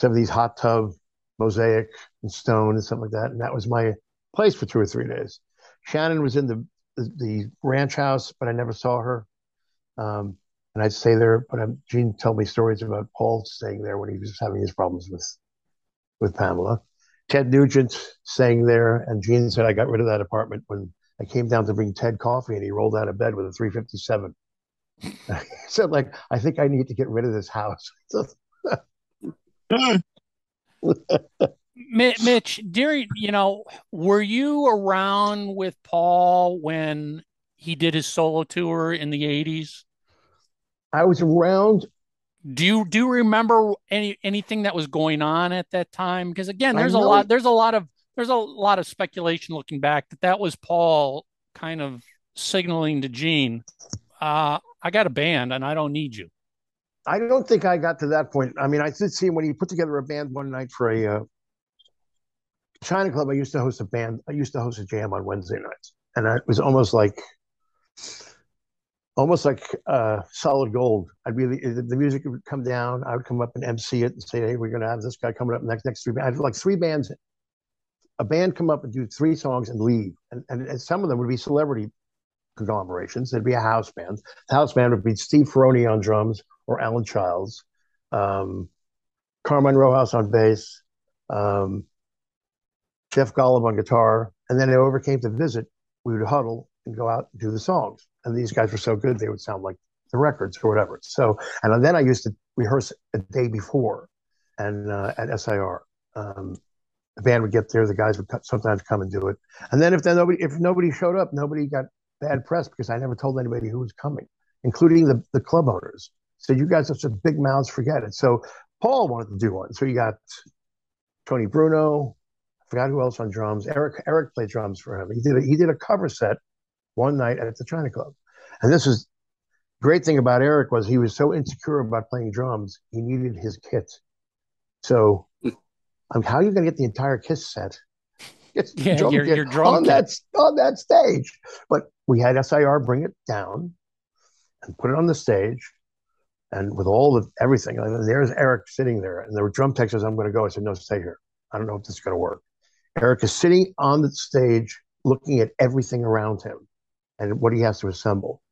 70s hot tub, mosaic and stone and something like that. And that was my place for two or three days. Shannon was in the, the ranch house, but I never saw her. Um, and I'd stay there. But um, Gene told me stories about Paul staying there when he was having his problems with with Pamela. Ted Nugent staying there, and Gene said I got rid of that apartment when I came down to bring Ted coffee and he rolled out of bed with a 357. he said, like, I think I need to get rid of this house. Mitch, during, you know, were you around with Paul when he did his solo tour in the 80s? I was around. Do you do you remember any anything that was going on at that time? Because again, there's a lot there's a lot of there's a lot of speculation looking back that that was Paul kind of signaling to Gene, uh, I got a band and I don't need you. I don't think I got to that point. I mean, I did see him when he put together a band one night for a uh, China Club. I used to host a band. I used to host a jam on Wednesday nights, and it was almost like, almost like uh, solid gold. I'd be the, music would come down. I would come up and MC it and say, "Hey, we're going to have this guy coming up next next three." I had like three bands a band come up and do three songs and leave. And, and, and some of them would be celebrity conglomerations. There'd be a house band. The house band would be Steve Ferrone on drums or Alan Childs, um, Carmine Rojas on bass, um, Jeff Golub on guitar. And then they overcame to visit, we would huddle and go out and do the songs. And these guys were so good, they would sound like the records or whatever. So, and then I used to rehearse a day before and uh, at SIR. Um, the band would get there, the guys would sometimes come and do it. And then if then nobody if nobody showed up, nobody got bad press because I never told anybody who was coming, including the the club owners. So you guys have such big mouths, forget it. So Paul wanted to do one. So you got Tony Bruno, I forgot who else on drums. Eric Eric played drums for him. He did a, he did a cover set one night at the China Club. And this is great thing about Eric was he was so insecure about playing drums, he needed his kit. So I mean, how are you going to get the entire Kiss set? yeah, you're, you're drunk on that on that stage. But we had SIR bring it down and put it on the stage, and with all of everything. And there's Eric sitting there, and the drum tech says, "I'm going to go." I said, "No, stay here. I don't know if this is going to work." Eric is sitting on the stage, looking at everything around him and what he has to assemble,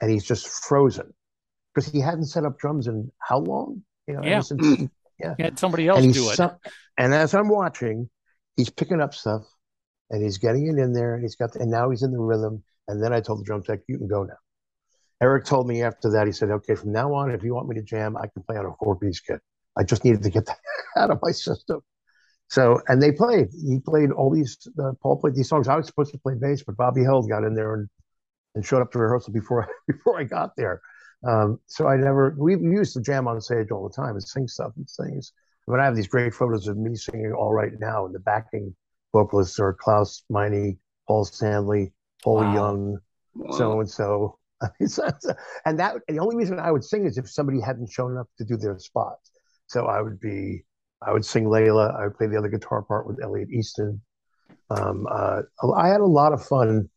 and he's just frozen because he hadn't set up drums in how long? You know, yeah. Since, yeah. He had somebody else do it. and as I'm watching, he's picking up stuff and he's getting it in there and he's got the, and now he's in the rhythm. And then I told the drum tech, you can go now. Eric told me after that, he said, okay, from now on, if you want me to jam, I can play on a four piece kit. I just needed to get that out of my system. So, and they played. He played all these. Uh, Paul played these songs. I was supposed to play bass, but Bobby Held got in there and, and showed up to rehearsal before before I got there. Um, so I never, we used to jam on stage all the time and sing stuff and things. I mean, I have these great photos of me singing All Right Now, and the backing vocalists are Klaus Meine, Paul Stanley, Paul wow. Young, so and so. And that, the only reason I would sing is if somebody hadn't shown up to do their spot. So I would be, I would sing Layla. I would play the other guitar part with Elliot Easton. Um, uh, I had a lot of fun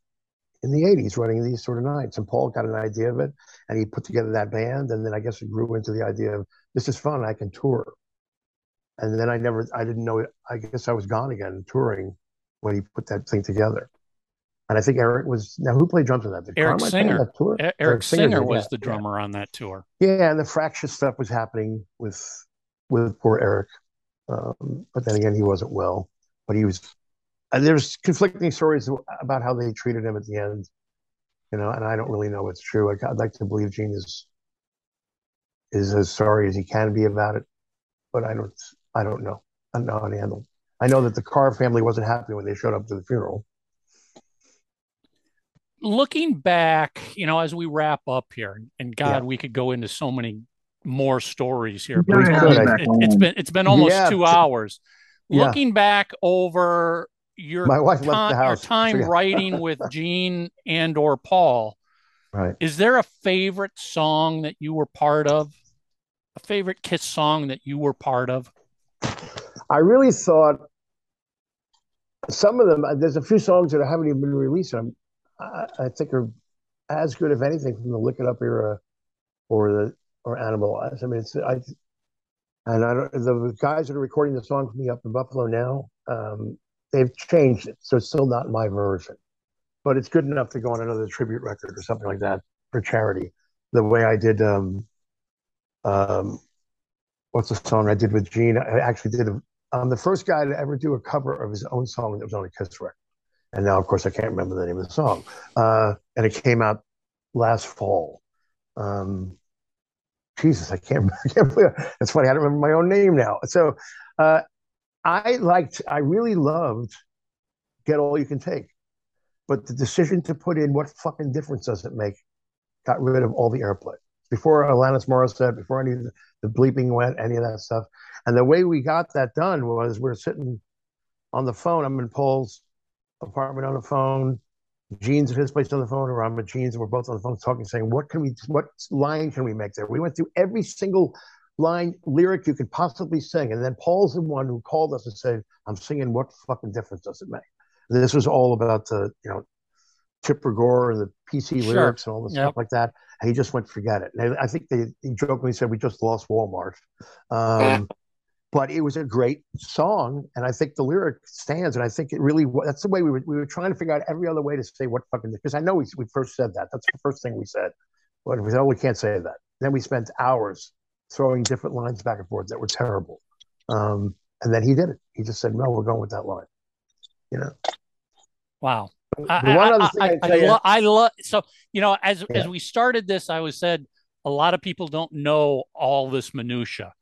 in the 80s running these sort of nights. And Paul got an idea of it and he put together that band. And then I guess it grew into the idea of this is fun, I can tour. And then I never, I didn't know, I guess I was gone again touring when he put that thing together. And I think Eric was now who played drums on that? Did Eric Carmine Singer. that tour? E- Eric, Singer did, was the yeah. drummer on that tour. Yeah, and the fractious stuff was happening with with poor Eric. Um, but then again, he wasn't well. But he was. And there's conflicting stories about how they treated him at the end, you know. And I don't really know what's true. I'd like to believe Gene is is as sorry as he can be about it, but I don't. I don't know. I don't know how to handle. I know that the Carr family wasn't happy when they showed up to the funeral. Looking back, you know, as we wrap up here, and God, Yeah. we could go into so many more stories here. We but could. it, has been it's been almost Yeah. two hours. Yeah. Looking back over your My wife left the time, your house. time writing with Gene and or Paul, Right. is there a favorite song that you were part of? A favorite Kiss song that you were part of? I really thought some of them. There's a few songs that haven't even been released. I'm, I, I think are as good, if anything, from the Lick It Up era or the or Animalize. I mean, it's I. And I don't. The guys that are recording the song for me up in Buffalo now, um, they've changed it, so it's still not my version, but it's good enough to go on another tribute record or something like that for charity. The way I did. Um, um, what's the song I did with Gene? I actually did a I'm the first guy to ever do a cover of his own song that was on a Kiss record. And now, of course, I can't remember the name of the song. Uh, and it came out last fall. Um, Jesus, I can't, I can't believe it. That's funny. I don't remember my own name now. So uh, I liked, I really loved Get All You Can Take. But the decision to put in what fucking difference does it make got rid of all the airplay. Before Alanis Morissette, before any of the, bleeping went, any of that stuff. And the way we got that done was we're sitting on the phone. I'm in Paul's apartment on the phone. Gene's at his place on the phone, or I'm at Gene's, and we're both on the phone talking, saying, "What can we? What line can we make there?" We went through every single line lyric you could possibly sing, and then Paul's the one who called us and said, "I'm singing. What fucking difference does it make?" And this was all about the, you know, Tipper Gore and the PC Sure. lyrics and all the Yep. stuff like that. And he just went, forget it. And I think they, he jokingly said, we just lost Walmart. Um, but it was a great song. And I think the lyric stands. And I think it really, that's the way we were, we were trying to figure out every other way to say what fucking, because I know we, we first said that. That's the first thing we said. But we said, oh, we can't say that. Then we spent hours throwing different lines back and forth that were terrible. Um, and then he did it. He just said, no, we're going with that line. You know, Wow. I, one I, other I, thing I, I'd I, tell you- lo- I love so you know as Yeah. as we started this, I was said a lot of people don't know all this minutia.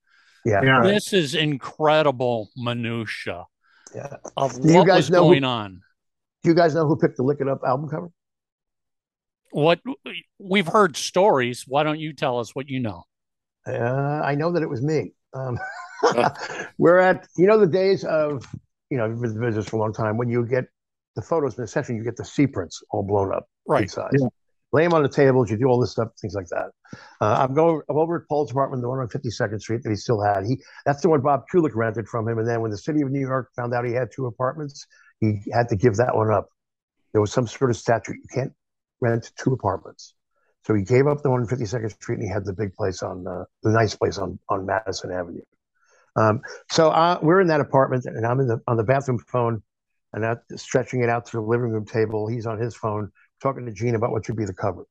yeah. Yeah. This is incredible minutia Yeah. of Do you what guys was know who- going on. Do you guys know who picked the Lick It Up album cover? What we've heard stories. Why don't you tell us what you know? Uh, I know that it was me. Um, we're at, you know, the days of, you know, I've been in business for a long time. When you get the photos in the session, you get the C prints all blown up, Right. size. Lay them on the tables. You do all this stuff, things like that. Uh, I'm going. I'm over at Paul's apartment, the one on 52nd Street that he still had. He that's the one Bob Kulick rented from him. And then when the city of New York found out he had two apartments, he had to give that one up. There was some sort of statute. You can't rent two apartments. So he gave up the one fifty second Street and he had the big place on uh, the nice place on on Madison Avenue. Um, so uh, we're in that apartment and I'm in the on the bathroom phone and I'm stretching it out to the living room table. He's on his phone talking to Gene about what should be the cover.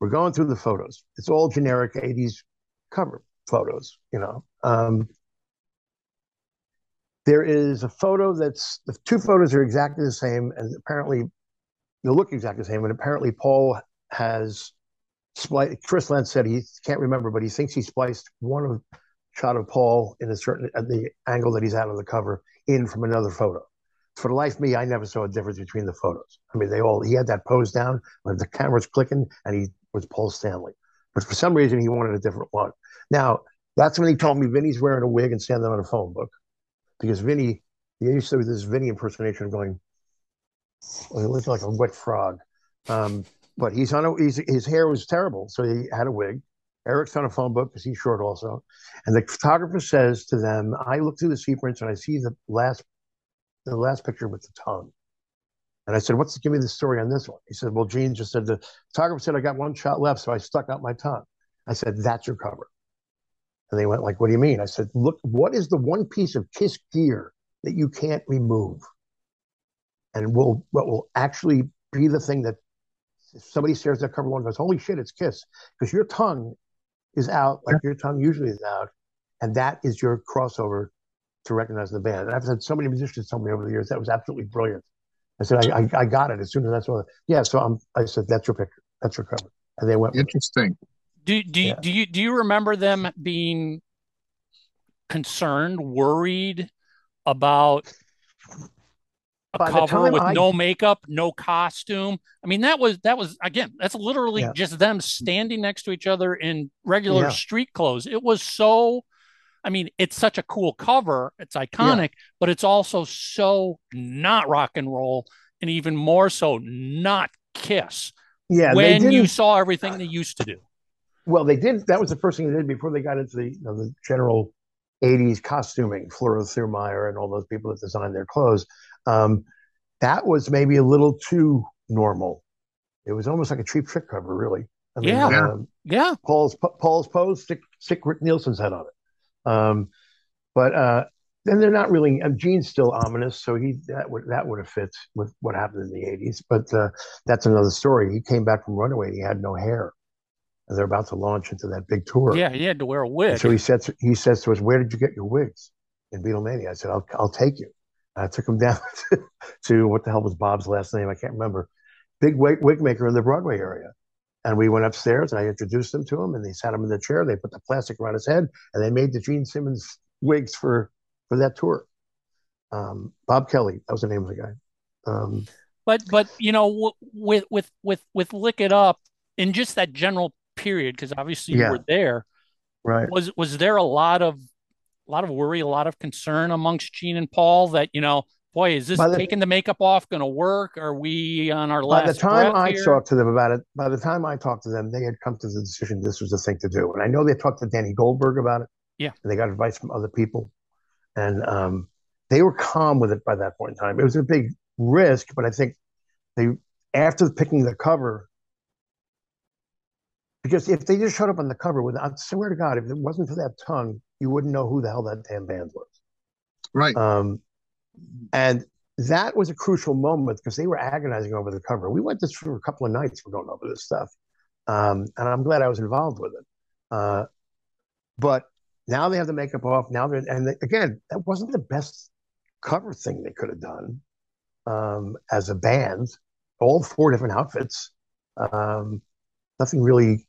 We're going through the photos. It's all generic 80s cover photos, you know. Um, there is a photo that's the two photos are exactly the same, and apparently they look exactly the same. And apparently, Paul has spliced. Chris Lendt said he can't remember, but he thinks he spliced one of shot of Paul in a certain at the angle that he's out on the cover in from another photo. For the life of me, I never saw a difference between the photos. I mean, they all he had that pose down when the camera's clicking, and he was Paul Stanley. But for some reason, he wanted a different one. Now, that's when he told me Vinny's wearing a wig and standing on a phone book because Vinny, he used to do this Vinny impersonation of going, well, he looked like a wet frog. Um, but he's on a, he's, his hair was terrible. So he had a wig. Eric's on a phone book because he's short also. And the photographer says to them, I look through the sequence and I see the last, the last picture with the tongue. And I said, what's, give me the story on this one. He said, well, Gene just said, the photographer said, I got one shot left. So I stuck out my tongue. I said, that's your cover. And they went like, what do you mean? I said, look, what is the one piece of Kiss gear that you can't remove? And will what will actually be the thing that if somebody stares at cover one and goes, "Holy shit, it's Kiss," because your tongue is out like your tongue usually is out, and that is your crossover to recognize the band. And I've had so many musicians tell me over the years that was absolutely brilliant. I said, I, I, I got it as soon as I saw it. Yeah, so I'm, I said, that's your picture, that's your cover, and they went. Interesting. Do do you, Yeah. do you do you remember them being concerned, worried about a cover with I- no makeup, no costume? I mean, that was that was again, that's literally Yeah. just them standing next to each other in regular Yeah. street clothes. It was so I mean, it's such a cool cover. It's iconic, but it's also so not rock and roll and even more so not Kiss. Yeah, when you saw everything they used to do. Well, they did. That was the first thing they did before they got into the, you know, the general '80s costuming. Flora Thurmeyer and all those people that designed their clothes. Um, that was maybe a little too normal. It was almost like a cheap trick cover, really. I mean, Yeah. Yeah. um, Yeah. Paul's Paul's pose, stick stick Rick Nielsen's head on it. Um, but uh, then they're not really. Um, Gene's still ominous, so he that would that would have fit with what happened in the '80s. But uh, that's another story. He came back from Runaway. He had no hair, and they're about to launch into that big tour. Yeah, he had to wear a And wig. so he says he says to us, "Where did you get your wigs?" In Beatlemania, I said, "I'll I'll take you." I took him down to, to what the hell was Bob's last name? I can't remember. Big wig, wig maker in the Broadway area. And we went upstairs and I introduced them to him and they sat him in the chair. They put the plastic around his head and they made the Gene Simmons wigs for for that tour. Um, Bob Kelly, that was the name of the guy. Um, But but you know w- with with with with lick it up in just that general period because obviously you Yeah. were there. right. Was was there a lot of a lot of worry, a lot of concern amongst Gene and Paul that you know, boy, is this the- taking the makeup off going to work? Are we on our last? By the time I here? talked to them about it, by the time I talked to them, they had come to the decision this was the thing to do. And I know they talked to Danny Goldberg about it. Yeah. And they got advice from other people. And um, they were calm with it by that point in time. It was a big risk, but I think they, after picking the cover, because if they just showed up on the cover with, I swear to God, if it wasn't for that tongue, you wouldn't know who the hell that damn band was. Right. Um, and that was a crucial moment because they were agonizing over the cover. We went this for a couple of nights. We're going over this stuff, um, and I'm glad I was involved with it. Uh, but now they have the makeup off. Now they're and they, again, that wasn't the best cover thing they could have done um, as a band. All four different outfits, um, nothing really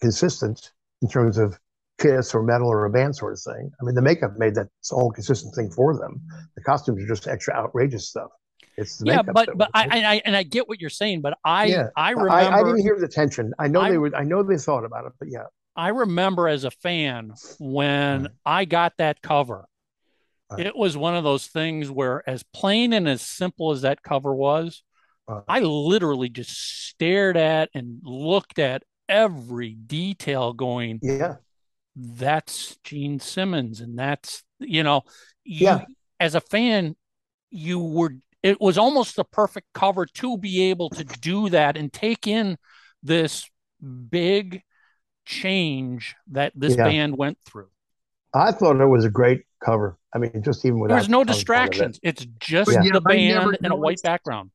consistent in terms of Kiss or metal or a band sort of thing. I mean, the makeup made that whole consistent thing for them. The costumes are just extra outrageous stuff. It's the yeah, but but I, and I and I get what you're saying, but I Yeah. I remember I, I didn't hear the tension. I know I- they were. I know they thought about it, but yeah, I remember as a fan when Right. I got that cover. Right. It was one of those things where, as plain and as simple as that cover was, Right. I literally just stared at and looked at every detail, going, yeah, "That's Gene Simmons," and that's you know, you Yeah. as a fan, you were. It was almost the perfect cover to be able to do that and take in this big change that this Yeah. band went through. I thought it was a great cover. I mean, just even without There's no the tongue part of it. distractions. It's just Yeah. Yeah, the I never band and a white background.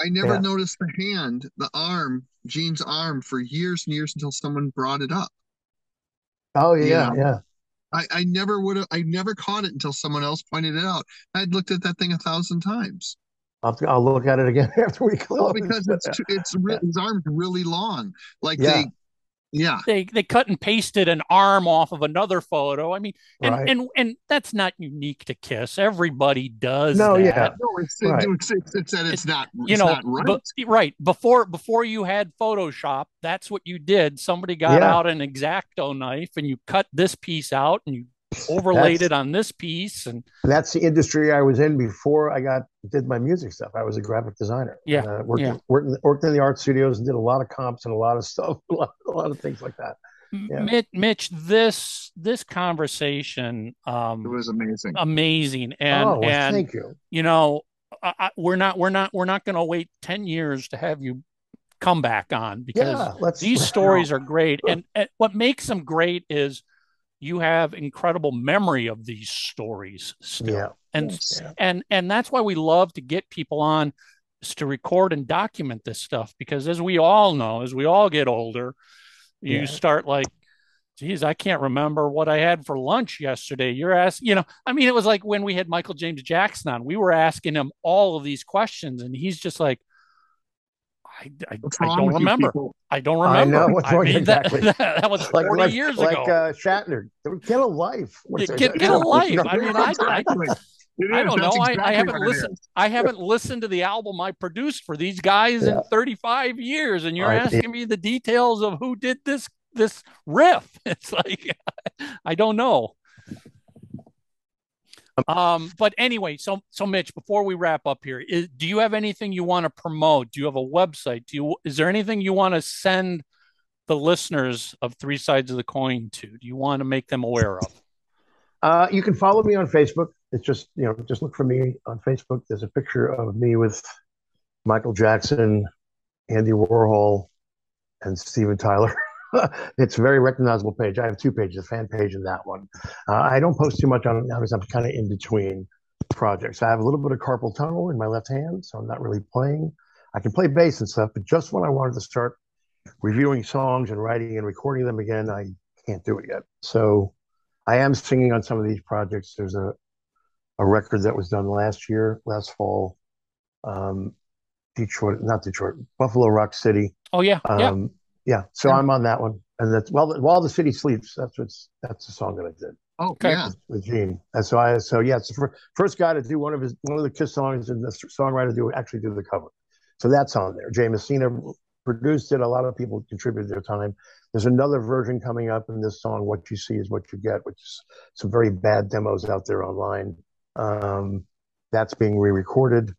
I never Yeah. noticed the hand, the arm, Gene's arm for years and years until someone brought it up. Oh yeah, Yeah. yeah. I, I never would have, I never caught it until someone else pointed it out. I'd looked at that thing a thousand times. I'll, I'll look at it again after we close. Well, because it's too, it's his arm's really long. Like Yeah. they, yeah, They they cut and pasted an arm off of another photo. I mean, and Right. and and that's not unique to Kiss. Everybody does No, that. yeah. no, it's Right. it's, it's, it's that it's not You know, not right. but right before before you had Photoshop, that's what you did. Somebody got Yeah. out an exacto knife and you cut this piece out and you overlaid That's- it on this piece and That's the industry I was in before I got did my music stuff. I was a graphic designer. Yeah, And, uh, worked, yeah. worked, in- worked in the art studios and did a lot of comps and a lot of stuff, a lot, a lot of things like that. Yeah. Mitch, Mitch, this this conversation um it was amazing. amazing and oh, well, and thank you. you know I, I, we're not we're not we're not going to wait 10 years to have you come back on because Yeah, let's. these stories are great and, and what makes them great is you have incredible memory of these stories still Yeah. and Yeah. and and that's why we love to get people on is to record and document this stuff because as we all know, as we all get older, you Yeah. start like, geez, I can't remember what I had for lunch yesterday. You're asking, you know, I mean, it was like when we had Michael James Jackson on, we were asking him all of these questions, and he's just like, I, I, I don't remember. people? I don't remember. I remember. know what's wrong- mean, that, exactly. that, was 40 like like, years like ago. uh, Shatner. Get a life. What's Yeah, get- get a life. I mean, I- I- I don't know. That's I, I haven't listened. I haven't listened to the album I produced for these guys Yeah. in 35 years, and you're I- asking me the details of who did this this riff. It's like I don't know. Um, but anyway, so so Mitch, before we wrap up here, is, do you have anything you want to promote? Do you have a website? Do you is there anything you want to send the listeners of Three Sides of the Coin to? Do you want to make them aware of? Uh, you can follow me on Facebook. It's just you know, just look for me on Facebook. There's a picture of me with Michael Jackson, Andy Warhol, and Steven Tyler. it's a very recognizable page. I have two pages, a fan page and that one. Uh, I don't post too much on it I'm kind of in between projects. I have a little bit of carpal tunnel in my left hand, so I'm not really playing. I can play bass and stuff, but just when I wanted to start reviewing songs and writing and recording them again, I can't do it yet. So I am singing on some of these projects. There's a a record that was done last year, last fall. Um, Detroit, not Detroit, Buffalo Rock City. Oh yeah, yeah. Um, yeah. So Yeah. I'm on that one, and that's well, while the city sleeps. That's what's that's the song that I did Oh, Okay. yeah. with Gene. And so I, so yeah, it's the fir- first guy to do one of his one of the Kiss songs, and the songwriter do actually do the cover. So that's on there. Jay Messina produced it. A lot of people contributed their time. There's another version coming up in this song, "What You See Is What You Get," which is some very bad demos out there online. Um, that's being re-recorded.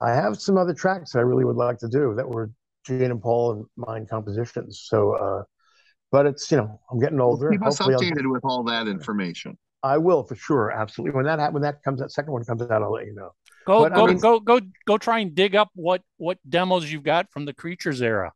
I have some other tracks I really would like to do that were Gene and Paul and mine compositions. So, uh, but it's you know I'm getting older. Keep us Hopefully I'll- updated with all that information. I will for sure, absolutely. When that ha- when that comes, that second one comes out, I'll let you know. Go But, I go mean- go go go try and dig up what what demos you've got from the creatures era.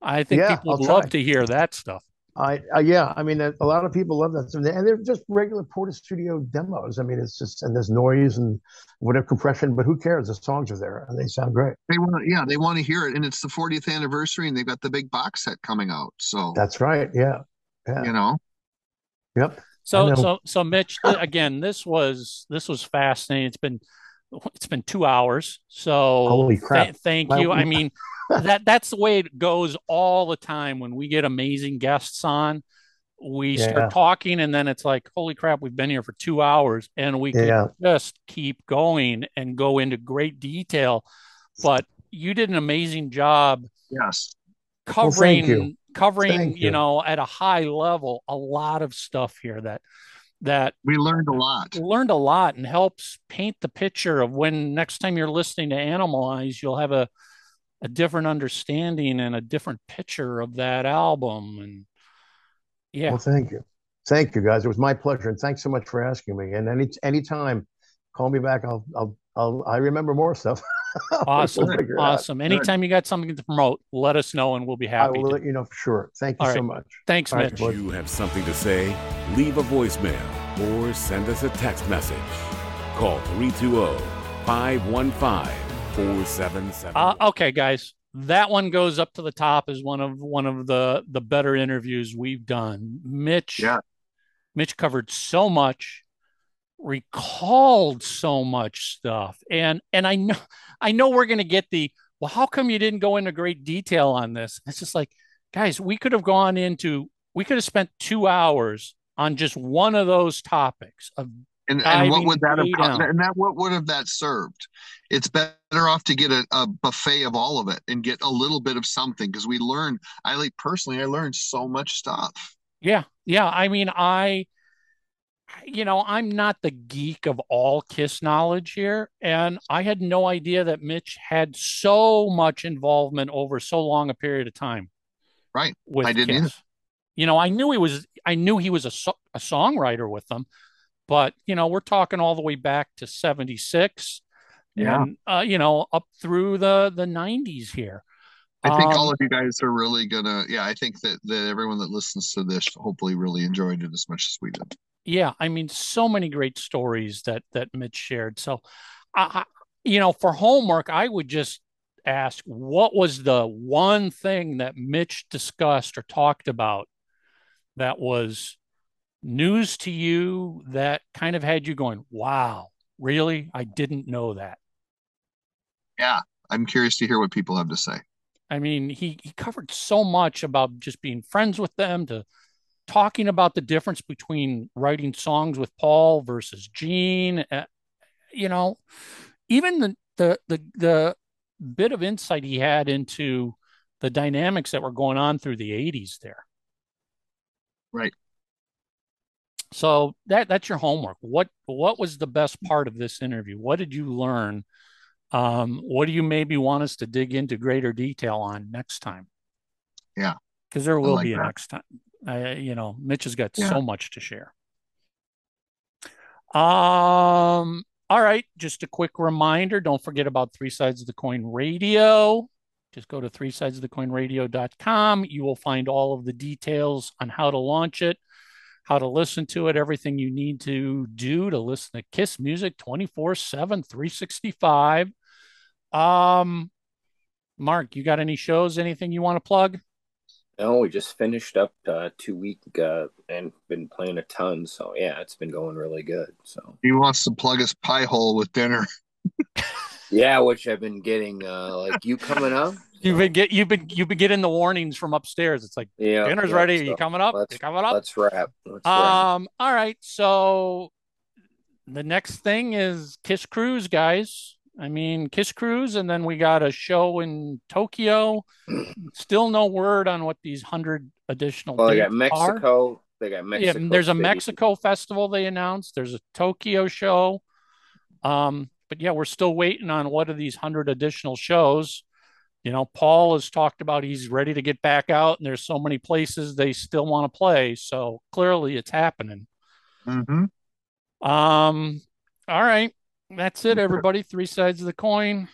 I think Yeah, people would I'll love try. to hear that stuff. I, I yeah, I mean, a a lot of people love that, and they're just regular Portastudio demos. I mean, it's just and there's noise and whatever compression, but who cares? The songs are there and they sound great. They want, yeah, they want to hear it, and it's the 40th anniversary, and they've got the big box set coming out. So That's right. Yeah, yeah. you know, Yep. So so so Mitch, again, this was this was fascinating. It's been it's been two hours. So Holy th- crap. thank you. I mean, that that's the way it goes all the time when we get amazing guests on. We Yeah. start talking, and then it's like, holy crap, we've been here for two hours, and we Yeah. can just keep going and go into great detail. But you did an amazing job yes, covering thank you. covering you you. know at a high level a lot of stuff here that that we learned a lot. learned a lot and helps paint the picture of when next time you're listening to Animalize, you'll have a a different understanding and a different picture of that album. And yeah, Well, thank you, thank you guys. It was my pleasure, and thanks so much for asking me. And any anytime, call me back. I'll I'll I'll I remember more stuff. We'll awesome, figure it awesome. Anytime you got something to promote, let us know and we'll be happy. I will to. let you know for sure. Thank you All so right. much. Thanks, All right, Mitch. bud. If you have something to say, leave a voicemail or send us a text message. Call oh, 320 515 4777. Uh, okay, guys, that one goes up to the top as one of one of the the better interviews we've done. Mitch, Yeah. Mitch covered so much, recalled so much stuff, and and I know I know we're gonna get the well. How come you didn't go into great detail on this? It's just like, guys, we could have gone into we could have spent two hours on just one of those topics of And, and what would that have down. and that what would have that served? It's better off to get a, a buffet of all of it and get a little bit of something because we learned. I like personally, I learned so much stuff. Yeah, yeah. I mean, I, you know, I'm not the geek of all Kiss knowledge here, and I had no idea that Mitch had so much involvement over so long a period of time Right. with I didn't Kiss. either. You know, I knew he was, I knew he was a, so- a songwriter with them, but you know, we're talking all the way back to '76, Yeah. and uh, you know, up through the the '90s here. I think Um, all of you guys are really gonna. Yeah, I think that that everyone that listens to this hopefully really enjoyed it as much as we did. yeah i mean so many great stories that that mitch shared so i, I you know for homework i would just ask what was the one thing that Mitch discussed or talked about that was news to you that kind of had you going, wow, really? I didn't know that. Yeah, I'm curious to hear what people have to say. I mean, he, he covered so much about just being friends with them to talking about the difference between writing songs with Paul versus Gene. Uh, you know, even the, the, the, the bit of insight he had into the dynamics that were going on through the 80s there. Right. So that that's your homework. What what was the best part of this interview? What did you learn? Um, what do you maybe want us to dig into greater detail on next time? Yeah, because there will like be a that. next time. I, you know, Mitch has got Yeah. so much to share. Um. All right. Just a quick reminder. Don't forget about Three Sides of the Coin Radio. Just go to three sides of the coin radio.com. You will find all of the details on how to launch it, how to listen to it, everything you need to do to listen to Kiss music 24 7, 365. Um, Mark, you got any shows, anything you want to plug? No, we just finished up uh, two week uh, and been playing a ton. So yeah, it's been going really good. So he wants to plug his pie hole with dinner. yeah, which I've been getting uh, like you coming up. You've been get you've been you've been getting the warnings from upstairs. It's like Yeah, dinner's yeah, ready. Are you coming up? let's- You coming up? Let's wrap. Let's wrap. Um, all right. So the next thing is Kiss Cruise, guys. I mean, Kiss Cruise, and then we got a show in Tokyo. Still no word on what these hundred additional. Well, they got dates are. Mexico. They got Mexico. Yeah, there's a Mexico festival they announced. There's a Tokyo show. Um, but yeah, we're still waiting on what are these hundred additional shows. You know, Paul has talked about he's ready to get back out, and there's so many places they still want to play. So clearly, it's happening. Mm-hmm. Um, all right, that's it, everybody. Three sides of the coin.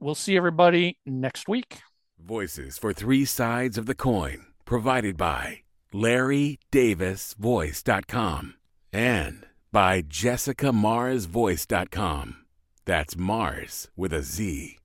We'll see everybody next week. Voices for Three Sides of the Coin, provided by LarryDavisVoice.com and by JessicaMarzVoice.com. That's Mars with a Z.